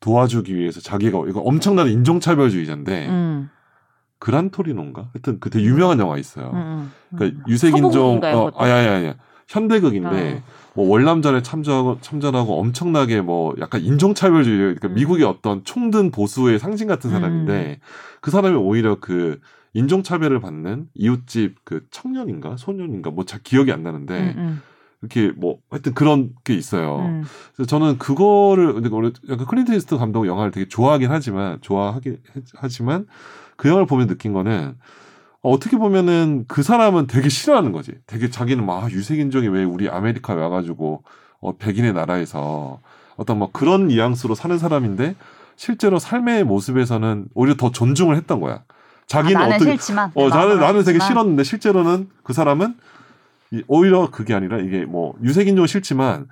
도와주기 위해서 자기가 이거 엄청난 인종차별주의자인데 음, 그란 토리노인가 하여튼 그 되게 유명한 영화 있어요. 음, 음. 그러니까 유색인종 어? 아니 아니 아니 현대극인데 어. 뭐 월남전에 참전하고 참전하고 엄청나게 뭐 약간 인종차별주의 그러니까 음. 미국의 어떤 총든 보수의 상징 같은 사람인데 그 사람이 오히려 그 인종차별을 받는 이웃집 그 청년인가 소년인가 뭐 잘 기억이 안 나는데 음, 이렇게 뭐 하여튼 그런 게 있어요. 음, 음. 그래서 저는 그거를 근데 원래 약간 클린트 이스트 감독 영화를 되게 좋아하긴 하지만 좋아하긴 하지만 그 영화를 보면 느낀 거는 어떻게 보면은 그 사람은 되게 싫어하는 거지. 되게 자기는 막 아, 유색인종이 왜 우리 아메리카에 와가지고 어, 백인의 나라에서 어떤 뭐 그런 뉘앙스로 사는 사람인데 실제로 삶의 모습에서는 오히려 더 존중을 했던 거야. 자기는 아, 나는 어떻게 싫지만. 어, 내 나는, 나는 되게. 싫었는데 실제로는 그 사람은 이- 오히려 그게 아니라 이게 뭐 유색인종은 싫지만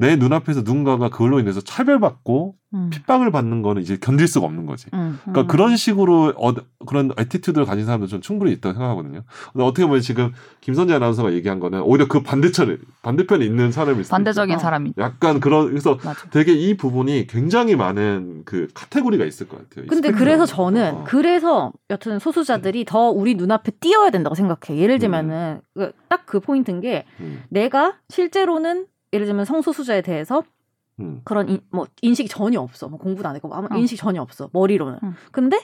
내 눈앞에서 누군가가 그걸로 인해서 차별받고 음. 핍박을 받는 거는 이제 견딜 수가 없는 거지. 음. 그러니까 음. 그런 식으로 어, 그런 애티튜드를 가진 사람도 좀 충분히 있다고 생각하거든요. 근데 어떻게 보면 지금 김선재 아나운서가 얘기한 거는 오히려 그 반대편에 반대편에 있는 사람이 있어요. 반대적인 어. 사람이 약간 그런 그래서 맞아. 되게 이 부분이 굉장히 많은 그 카테고리가 있을 것 같아요. 이 근데. 그래서 저는 어. 그래서 여튼 소수자들이 더 우리 눈앞에 띄어야 된다고 생각해. 예를 들면은 딱 그 포인트인 게 음, 내가 실제로는 예를 들면 성소수자에 대해서 음, 그런 인, 뭐 인식이 전혀 없어. 뭐 공부도 안 했고 아무 어. 인식 전혀 없어. 머리로는. 응. 근데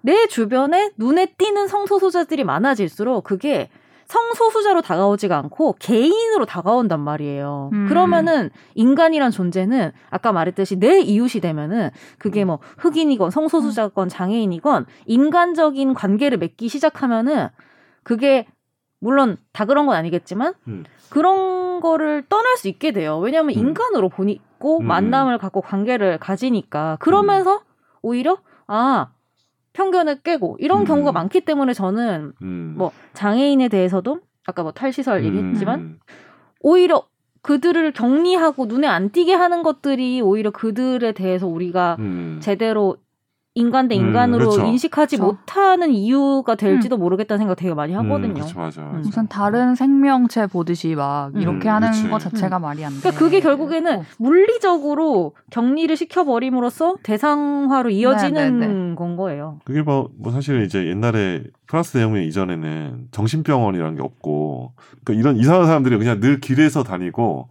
내 주변에 눈에 띄는 성소수자들이 많아질수록 그게 성소수자로 다가오지가 않고 개인으로 다가온단 말이에요. 음. 그러면은 인간이란 존재는 아까 말했듯이 내 이웃이 되면은 그게 뭐 흑인이건 성소수자건 장애인이건 인간적인 관계를 맺기 시작하면은 그게 물론 다 그런 건 아니겠지만 음. 그런 거를 떠날 수 있게 돼요. 왜냐하면 음. 인간으로 보니고 음. 만남을 갖고 관계를 가지니까 그러면서 오히려 아 편견을 깨고 이런 음. 경우가 많기 때문에 저는 음. 뭐 장애인에 대해서도 아까 뭐 탈시설 음, 얘기했지만 음, 오히려 그들을 격리하고 눈에 안 띄게 하는 것들이 오히려 그들에 대해서 우리가 음. 제대로 인간 대 음, 인간으로 그렇죠. 인식하지 그렇죠. 못하는 이유가 될지도 모르겠다는 생각 되게 많이 하거든요. 음, 그렇죠, 맞아, 맞아. 음. 무슨 다른 생명체 보듯이 막 음, 이렇게 하는 그치. 것 자체가 말이 안 돼. 그러니까 그게 결국에는 어. 물리적으로 격리를 시켜버림으로써 대상화로 이어지는 네, 네, 건 거예요. 그게 뭐, 뭐 사실 이제 옛날에 프랑스 대혁명 이전에는 정신병원이라는 게 없고 그러니까 이런 이상한 사람들이 그냥 늘 길에서 다니고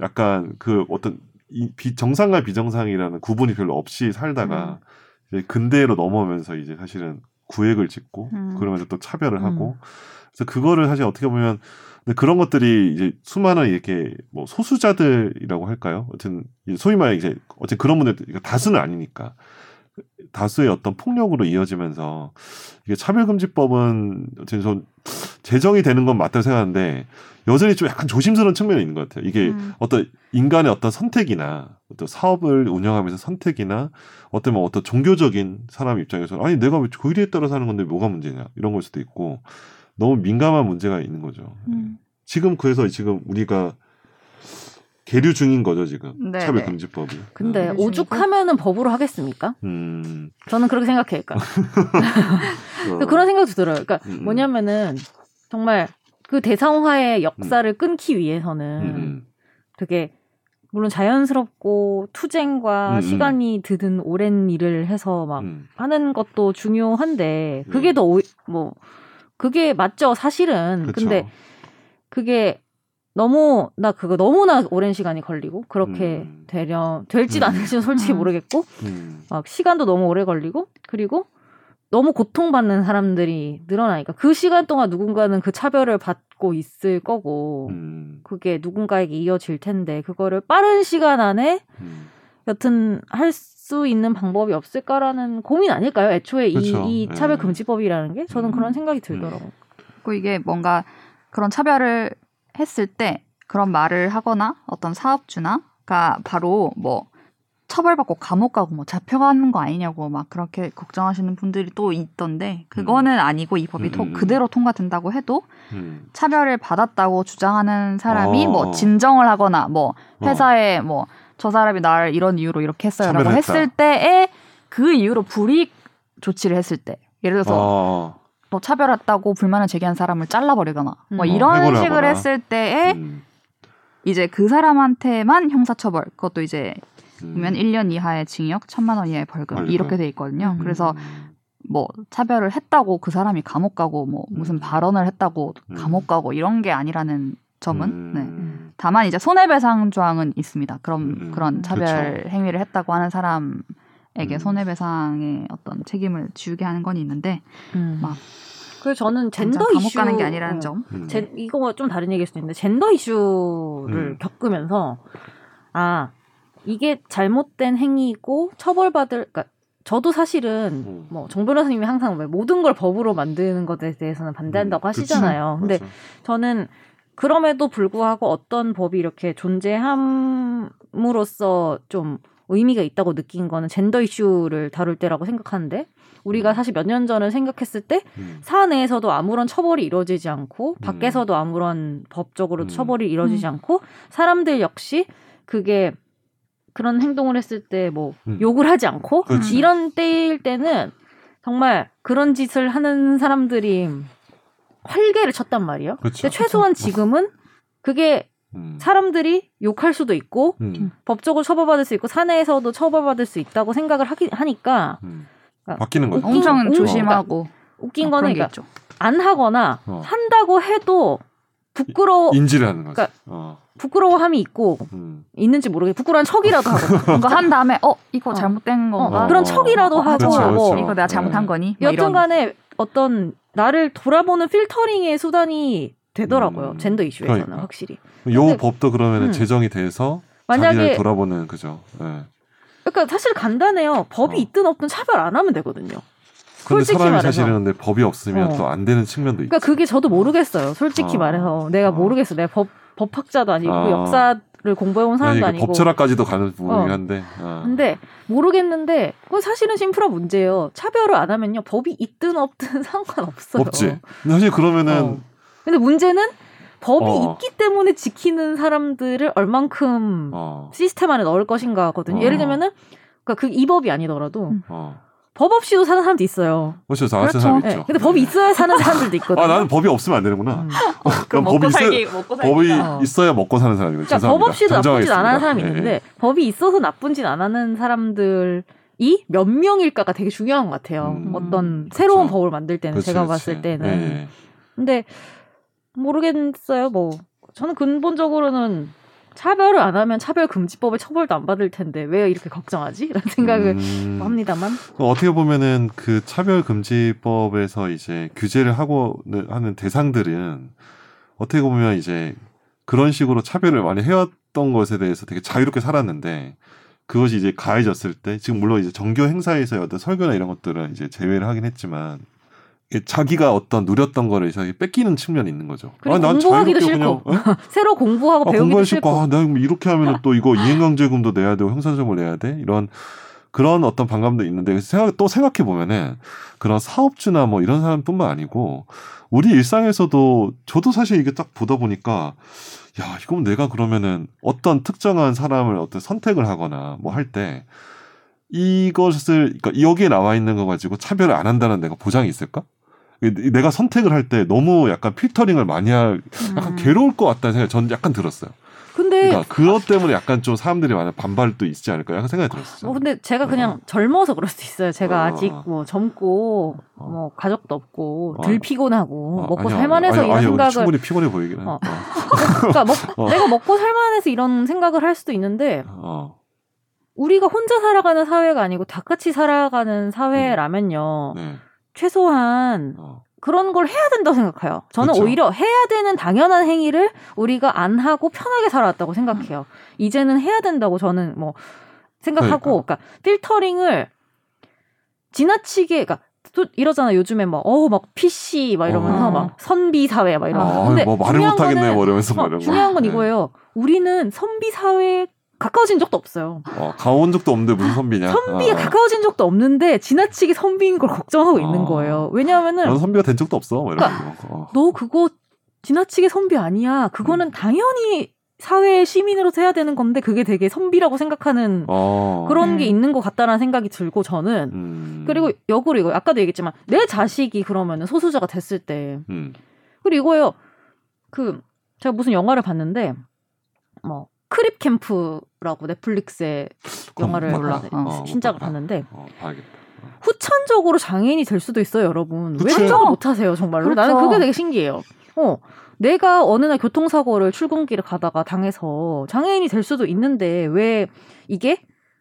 약간 그 어떤 이 비, 정상과 비정상이라는 구분이 별로 없이 살다가 이제 근대로 넘어오면서 이제 사실은 구획을 짓고 음. 그러면서 또 차별을 음. 하고 그래서 그거를 사실 어떻게 보면 근데 그런 것들이 이제 수많은 이렇게 뭐 소수자들이라고 할까요? 어쨌든 이 소위 말해 이제 어쨌든 그런 분들 그러니까 다수는 아니니까 다수의 어떤 폭력으로 이어지면서 이게 차별금지법은 어쨌든 좀 제정이 되는 건 맞다고 생각하는데 여전히 좀 약간 조심스러운 측면이 있는 것 같아요. 이게 음. 어떤 인간의 어떤 선택이나 어떤 사업을 운영하면서 선택이나 어떤 뭐 어떤 종교적인 사람 입장에서 아니 내가 왜 교리에 따라 사는 건데 뭐가 문제냐 이런 걸 수도 있고 너무 민감한 문제가 있는 거죠. 음. 지금 그래서 지금 우리가 계류 중인 거죠 지금 네, 차별금지법이. 근데 음. 오죽하면은 법으로 하겠습니까? 음, 저는 그렇게 생각해요. 그러니까 [LAUGHS] 어. 그런 생각도 들어요. 그러니까 음. 뭐냐면은 정말 그 대상화의 역사를 끊기 위해서는 음, 음. 되게 물론 자연스럽고 투쟁과 음, 음. 시간이 드는 오랜 일을 해서 막 음. 하는 것도 중요한데 그게 네. 더뭐 그게 맞죠 사실은 그쵸. 근데 그게 너무 나 그거 너무나 오랜 시간이 걸리고 그렇게 음. 되려 될지도 음. 안 될지는 솔직히 음. 모르겠고 음. 막 시간도 너무 오래 걸리고 그리고 너무 고통받는 사람들이 늘어나니까 그 시간 동안 누군가는 그 차별을 받고 있을 거고 음. 그게 누군가에게 이어질 텐데 그거를 빠른 시간 안에 음. 여튼 할 수 있는 방법이 없을까라는 고민 아닐까요? 애초에. 이, 이 예. 차별 금지법이라는 게 저는 음. 그런 생각이 들더라고요. 그리고 이게 뭔가 그런 차별을 했을 때 그런 말을 하거나 어떤 사업주나가 바로 뭐 처벌받고 감옥 가고 뭐 잡혀가는 거 아니냐고 막 그렇게 걱정하시는 분들이 또 있던데 그거는 아니고 이 법이 음, 토- 음, 음. 그대로 통과된다고 해도 음. 차별을 받았다고 주장하는 사람이 어. 뭐 진정을 하거나 뭐 어. 회사에 뭐저 사람이 나를 이런 이유로 이렇게 했어요라고. 했을 때에 그 이유로 불이익 조치를 했을 때 예를 들어서 어. 뭐 차별했다고 불만을 제기한 사람을 잘라버리거나 뭐 음. 이런 식을 하거나. 했을 때에 음. 이제 그 사람한테만 형사처벌 그것도 이제 음. 보면 1년 이하의 징역, 천만 원 이하의 벌금, 벌금. 이렇게 돼 있거든요. 음. 그래서 뭐 차별을 했다고 그 사람이 감옥 가고 뭐 무슨 음. 발언을 했다고 음. 감옥 가고 이런 게 아니라는 점은 음. 네. 다만 이제 손해배상 조항은 있습니다. 그럼 음, 그런 차별 그쵸. 행위를 했다고 하는 사람에게 음. 손해배상의 어떤 책임을 지우게 하는 건 있는데 막 그래서 저는 젠더 이슈 가는 게 아니라는 어, 점. 음. 제, 이거 좀 다른 얘기일 수도 있는데 젠더 이슈를 음. 겪으면서 아 이게 잘못된 행위고 처벌받을 그러니까 저도 사실은 음. 뭐정 변호사님이 항상 왜 모든 걸 법으로 만드는 것에 대해서는 반대한다고 음, 하시잖아요. 그치. 근데 맞아. 저는 그럼에도 불구하고 어떤 법이 이렇게 존재함으로써 좀 의미가 있다고 느낀 거는 젠더 이슈를 다룰 때라고 생각하는데 우리가 음. 사실 몇 년 전을 생각했을 때 음. 사내에서도 아무런 처벌이 이루어지지 않고 음. 밖에서도 아무런 법적으로 음. 처벌이 이루어지지 음. 않고 사람들 역시 그게 그런 행동을 했을 때뭐 음. 욕을 하지 않고 그렇지. 이런 때일 때는 정말 그런 짓을 하는 사람들이 활개를 쳤단 말이에요. 그렇죠. 근데 최소한 지금은 그게 음. 사람들이 욕할 수도 있고 음. 법적으로 처벌받을 수 있고 사내에서도 처벌받을 수 있다고 생각을 하기, 하니까 음. 그러니까 바뀌는 거죠. 웃긴 엄청 거- 조심하고 웃긴 어, 거는 그러니까. 안 하거나 어. 한다고 해도 부끄러워 인지를 하는 거죠. 그러니까 어. 부끄러워함이 있고 음. 있는지 모르겠 부끄러운 척이라도 하고 [LAUGHS] 뭔가 한 다음에 어 이거 어. 잘못된 건가? 어, 그런 척이라도 어, 하고 그렇죠, 뭐 그렇죠. 이거 내가 잘못한 네. 거니? 뭐. 여튼간에 어떤 나를 돌아보는 필터링의 수단이 되더라고요 음, 젠더 이슈에서는 그러니까. 확실히 요 근데- 법도 그러면 음. 은 제정이 돼서 자기를 만약에 돌아보는 그죠. 예. 그러니까 사실 간단해요 법이 어. 있든 없든 차별 안 하면 되거든요 근데 솔직히 사람이 말해서. 사실은 근데 법이 없으면 어. 또안 되는 측면도 있죠. 그러니까 그게 저도 모르겠어요 솔직히 어. 말해서 내가 어. 모르겠어 내가 법 법학자도 아니고 어. 역사를 공부해온 사람도 아니고 법철학까지도 가는 부분이긴 어. 한데. 어. 근데 모르겠는데 그건 사실은 심플한 문제예요. 차별을 안 하면요 법이 있든 없든 [LAUGHS] 상관없어요. 없지. 근데 사실 그러면은 어. 근데 문제는 법이 어. 있기 때문에 지키는 사람들을 얼만큼 어. 시스템 안에 넣을 것인가 거든요. 어. 예를 들면은 그러니까 그 이 법이 아니더라도 음. 어. 법 없이도 사는 사람도 있어요. 그렇죠. 다 같은 그렇죠. 사람 네. 있죠. 근데 법이 있어야 사는 사람들도 있거든요. 아 나는 법이 없으면 안 되는구나. 음. 그럼 먹고 법이 있어야 살기 먹고 살기. 법이 어. 있어야 먹고 사는 사람이고. 그러니까 법 없이도 나쁜 짓 안 하는 사람이 예, 있는데 법이 있어서 나쁜 짓 안 하는 사람들 이 몇 명일까가 되게 중요한 것 같아요. 음, 어떤 그쵸. 새로운 법을 만들 때는 그렇지, 제가 그렇지. 봤을 때는 예, 예. 근데 모르겠어요. 뭐 저는 근본적으로는 차별을 안 하면 차별금지법에 처벌도 안 받을 텐데 왜 이렇게 걱정하지? 라는 생각을 음, 합니다만 어떻게 보면은 그 차별금지법에서 이제 규제를 하고 하는 대상들은 어떻게 보면 이제 그런 식으로 차별을 많이 해왔던 것에 대해서 되게 자유롭게 살았는데 그것이 이제 가해졌을 때 지금 물론 이제 정교 행사에서의 어떤 설교나 이런 것들은 이제 제외를 하긴 했지만 자기가 어떤 누렸던 거를 자기 뺏기는 측면이 있는 거죠. 그리고 난 공부하기도 싫고. 그냥, 어? [LAUGHS] 새로 공부하고 아, 배우기도 공부하기 싫고 싫고 아, 내가 이렇게 하면 또 이거 이행강제금도 내야 되고 형사적을 내야 돼 이런 그런 어떤 반감도 있는데 생각, 또 생각해 보면은 그런 사업주나 뭐 이런 사람뿐만 아니고 우리 일상에서도 저도 사실 이게 딱 보다 보니까 야 이건 내가 그러면은 어떤 특정한 사람을 어떤 선택을 하거나 뭐 할 때 이것을 그러니까 여기에 나와 있는 거 가지고 차별을 안 한다는 내가 보장이 있을까? 내가 선택을 할 때 너무 약간 필터링을 많이 할 약간 음. 괴로울 것 같다는 생각이 전 약간 들었어요. 근데 그러니까 그것 때문에 약간 좀 사람들이 많은 반발도 있지 않을까 약간 생각이 들었어요. 어, 근데 제가 그냥 젊어서 그럴 수도 있어요. 제가 어. 아직 뭐 젊고 어. 뭐 가족도 없고 어. 덜 피곤하고 어, 먹고 아니야, 살만해서 아니야, 이런 아니야, 생각을 충분히 피곤해 보이긴 해. 어. 어. 그러니까 먹, [LAUGHS] 어. 내가 먹고 살만해서 이런 생각을 할 수도 있는데 어. 우리가 혼자 살아가는 사회가 아니고 다 같이 살아가는 사회라면요. 네. 최소한 어. 그런 걸 해야 된다고 생각해요. 저는 그쵸. 오히려 해야 되는 당연한 행위를 우리가 안 하고 편하게 살아왔다고 생각해요. 이제는 해야 된다고 저는 뭐 생각하고, 그러니까, 필터링을 지나치게, 그러니까 또 이러잖아 요즘에 막 어우 막 PC 막 이러면서 어. 막 선비 사회 막 이러면서. 아, 근데 뭐 말을 중요한 못 하겠네 뭐 이러면서 뭐 어, 거. 중요한 건 네. 이거예요. 우리는 선비 사회에 가까워진 적도 없어요. 어, 가온 적도 없는데 무슨 선비냐? 선비에 어. 가까워진 적도 없는데 지나치게 선비인 걸 걱정하고 있는 어. 거예요. 왜냐하면은 넌 선비가 된 적도 없어. 뭐 이런 그러니까 거. 어. 너 그거 지나치게 선비 아니야. 그거는 음. 당연히 사회 시민으로서 해야 되는 건데 그게 되게 선비라고 생각하는 어. 그런 음. 게 있는 것 같다라는 생각이 들고 저는 음. 그리고 역으로 이거 아까도 얘기했지만 내 자식이 그러면은 소수자가 됐을 때 음. 그리고 이거요 그 제가 무슨 영화를 봤는데 뭐 크립 캠프라고 넷플릭스에 영화를 몰라. 봤는데 어, 못 신작을 봤다. 봤는데 어, 봐야겠다. 후천적으로 장애인이 될 수도 있어요, 여러분. 왜 그쵸. 생각을 못 하세요, 정말로? 그렇죠. 나는 그게 되게 신기해요. 어. 내가 어느 날 교통사고를 출근길에 가다가 당해서 장애인이 될 수도 있는데 왜 이게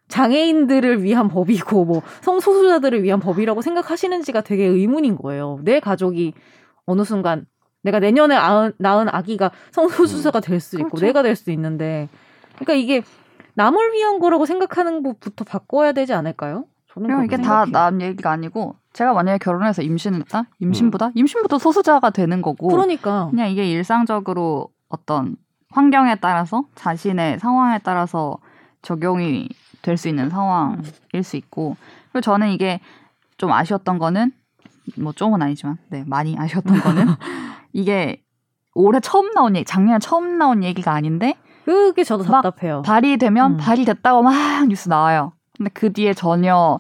장애인들을 위한 법이고 뭐 성소수자들을 위한 법이라고 생각하시는지가 되게 의문인 거예요. 내 가족이 어느 순간 내가 내년에 낳은, 낳은 아기가 성소수자가 될 수 있고 그렇죠. 내가 될 수 있는데 그러니까 이게 남을 위한 거라고 생각하는 것부터 바꿔야 되지 않을까요? 저는 이게 다. 남 얘기가 아니고 제가 만약에 결혼해서 임신했다? 임신보다? 임신부터 소수자가 되는 거고 그러니까 그냥 이게 일상적으로 어떤 환경에 따라서 자신의 상황에 따라서 적용이 될 수 있는 상황일 음. 수 있고 그리고 저는 이게 좀 아쉬웠던 거는 뭐 좀은 아니지만 네 많이 아쉬웠던 거는 [LAUGHS] 이게 올해 처음 나온 얘기 작년에 처음 나온 얘기가 아닌데 그게 저도 막 답답해요. 발의되면 음. 발의됐다고 막 뉴스 나와요. 근데 그 뒤에 전혀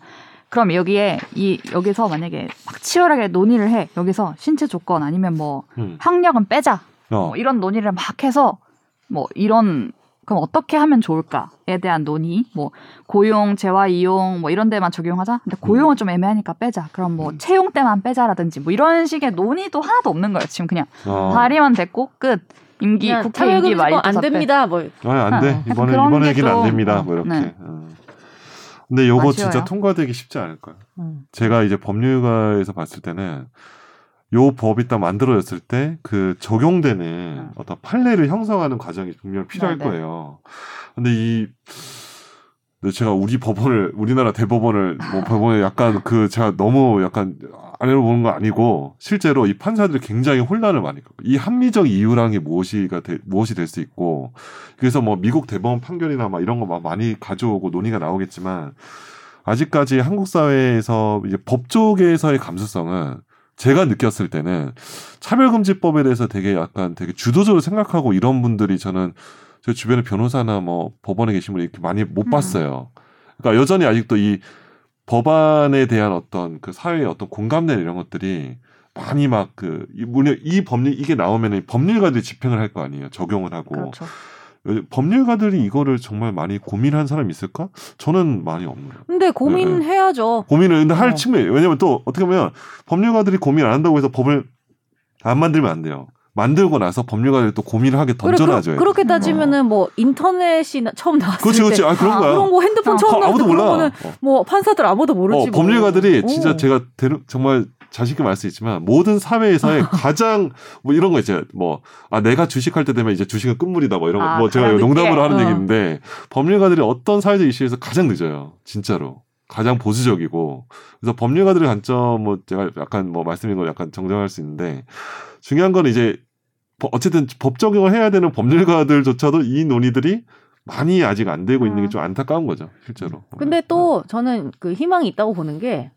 그럼 여기에 이 여기서 만약에 막 치열하게 논의를 해 여기서 신체 조건 아니면 뭐 음. 학력은 빼자 어. 뭐 이런 논의를 막 해서 뭐 이런 그럼 어떻게 하면 좋을까에 대한 논의 뭐 고용 재화 이용 뭐 이런 데만 적용하자 근데 고용은 좀 애매하니까 빼자 그럼 뭐 음. 채용 때만 빼자라든지 뭐 이런 식의 논의도 하나도 없는 거예요 지금 그냥 어. 발의만 됐고 끝 임기 국회 임기 말일 안 됩니다. 뭐 아, 안 돼. 어, 이번에 그런 이번에 게 얘기는 안 좀, 됩니다. 어, 뭐 이렇게. 네. 어. 근데 요거 아쉬워요. 진짜 통과되기 쉽지 않을 거예요. 음. 제가 이제 법률가에서 봤을 때는 요 법이 딱 만들어졌을 때 그 적용되는 어떤 판례를 형성하는 과정이 분명 필요할 네, 네. 거예요. 근데 이 근데 제가 우리 법원을 우리나라 대법원을 뭐 법원에 약간 그 제가 너무 약간 아래로 보는 거 아니고 실제로 이 판사들이 굉장히 혼란을 많이 겪고 이 합리적 이유라는 게 무엇이가 되, 무엇이 될 수 있고 그래서 뭐 미국 대법원 판결이나 막 이런 거 막 많이 가져오고 논의가 나오겠지만 아직까지 한국 사회에서 이제 법조계에서의 감수성은 제가 느꼈을 때는 차별금지법에 대해서 되게 약간 되게 주도적으로 생각하고 이런 분들이 저는 제 주변에 변호사나 뭐 법원에 계신 분이 이렇게 많이 못 음. 봤어요. 그러니까 여전히 아직도 이 법안에 대한 어떤 그 사회의 어떤 공감대 이런 것들이 많이 막 그, 이, 물론 이 법률, 이게 나오면은 법률가들이 집행을 할 거 아니에요. 적용을 하고. 그렇죠. 어, 법률가들이 이거를 정말 많이 고민한 사람이 있을까? 저는 많이 없는. 근데 고민해야죠. 고민을 근데 할 어. 측면이 왜냐면 또 어떻게 보면 법률가들이 고민 안 한다고 해서 법을 안 만들면 안 돼요. 만들고 나서 법률가들이 또 고민을 하게 그래, 던져놔줘요. 그, 렇게 따지면은 뭐 인터넷이 나- 처음 나왔을 그렇지. 때 아, 그런 아, 거야. 그런 거 핸드폰 처음 어, 나왔을 아무도 때 그런 몰라. 거는 어. 뭐 판사들 아무도 모르지. 어, 뭐. 법률가들이 오. 진짜 제가 대놓- 정말 자신있게 말할 수 있지만 모든 사회에서의 [LAUGHS] 가장 뭐 이런 거 이제 뭐 아 내가 주식할 때 되면 이제 주식은 끝물이다 뭐 이런 아, 거뭐 제가 농담으로. 하는 어. 얘기인데 법률가들이 어떤 사회적 이슈에서 가장 늦어요 진짜로 가장 보수적이고 그래서 법률가들의 관점 뭐 제가 약간 뭐 말씀인 걸 약간 정정할 수 있는데 중요한 건 이제 법- 어쨌든 법 적용을 해야 되는 법률가들조차도 이 논의들이 많이 아직 안 되고 있는 게 음. 좀 안타까운 거죠 실제로 근데 또 저는 그 희망이 있다고 보는 게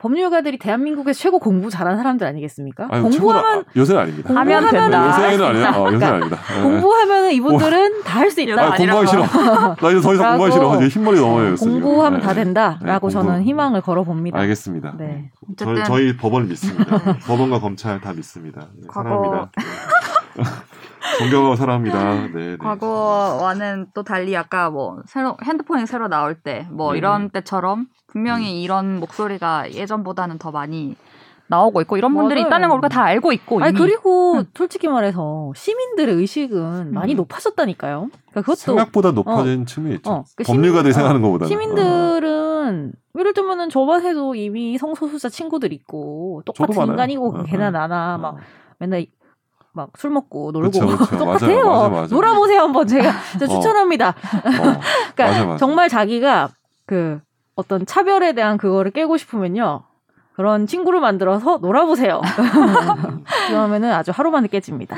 법률가들이 대한민국에서 최고 공부 잘하는 사람들 아니겠습니까? 아유, 공부하면 아, 요새는 아닙니다. 하면 된다. 요새는 아니야. 어, 요새는 아닙니다. 예. 공부하면 이분들은 다 할 수 있다. 아, 공부하기 싫어. [LAUGHS] 나 이제 더 이상 공부하기 싫어. 이제 흰머리 넘어요. 공부하면 네. 다 된다라고 네, 저는 공부. 희망을 걸어 봅니다. 알겠습니다. 네. 저희, 어쨌든 저희 법원을 믿습니다. 법원과 검찰 다 믿습니다. 네, 과거- 사랑합니다. 네. [LAUGHS] 존경하고 사랑합니다. 네, 네. 과거와는 또 달리 아까 뭐 새로 핸드폰이 새로 나올 때뭐 네. 이런 때처럼 분명히 이런 목소리가 예전보다는 더 많이 나오고 있고 이런 분들이 맞아요. 있다는 걸 우리가 다 알고 있고 아니. 그리고 음. 솔직히 말해서 시민들의 의식은 많이 음. 높아졌다니까요. 그러니까 그것도 생각보다 높아진 측면이 있죠. 어, 그 법률가들이 시민- 생각하는 것보다는. 어. 시민들은 예를 들면은 저만 해도 이미 성소수자 친구들 있고 똑같은. 인간이고 어, 걔나 어. 나나 어. 막 맨날 막 술 먹고 놀고 그쵸, 그쵸. [LAUGHS] 똑같아요. 맞아요, 맞아요, 맞아요. 놀아보세요 한번 제가 [LAUGHS] 어. 추천합니다. 어, [LAUGHS] 그러니까 맞아, 맞아. 정말 자기가 그 어떤 차별에 대한 그거를 깨고 싶으면요. 그런 친구를 만들어서 놀아보세요. [LAUGHS] 그러면은 아주 하루 만에 깨집니다.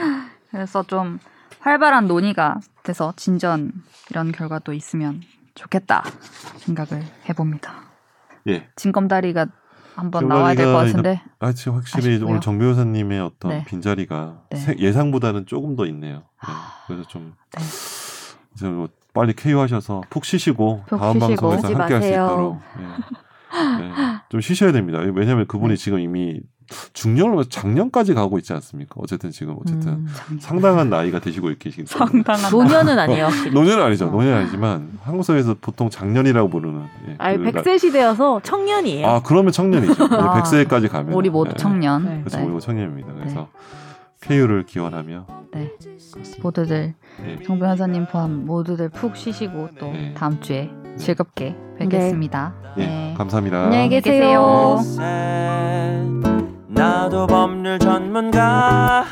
그래서 좀 활발한 논의가 돼서 진전 이런 결과도 있으면 좋겠다 생각을 해봅니다. 예. 진검다리가 한번 나와야 될 것 같은데 아, 지금 확실히 아쉽고요. 오늘 정 변호사님의 어떤 네. 빈자리가 네. 세- 예상보다는 조금 더 있네요. 네. 그래서 좀 네. 이제 뭐 빨리 KO하셔서 푹 쉬시고 푹 다음 쉬시고. 방송에서 함께 할 수. 있도록 네. 네. 좀 쉬셔야 됩니다. 왜냐하면 그분이 지금 이미 중년으로 작년까지 가고 있지 않습니까? 어쨌든 지금 어쨌든 음. 상당한 나이가 되시고 계시기 때문에 상당한 [LAUGHS] 노년은 아니에요. 확실히. 노년은 아니죠. 어. 노년은 아니지만 한국 사회에서 보통 작년이라고 부르는 예, 아니 그 나- 100세 시대여서 청년이에요. 아 그러면 청년이죠. 네, [LAUGHS] 아, 100세까지 가면 우리 모두 네. 청년 네. 그래서 네. 우리 모두 청년입니다. 그래서 KU를 기원하며 네. 모두들 네. 정 변호사님 포함 모두들 푹 쉬시고 또 네. 다음 주에 즐겁게 뵙겠습니다. 예, 네. 감사합니다. 안녕히 계세요. 나도 법률 전문가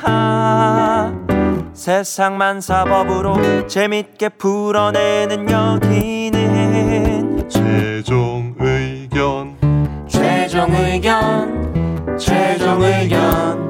세상만 사법으로 재밌게 풀어내는 여기는 최종 의견 최종 의견 최종 의견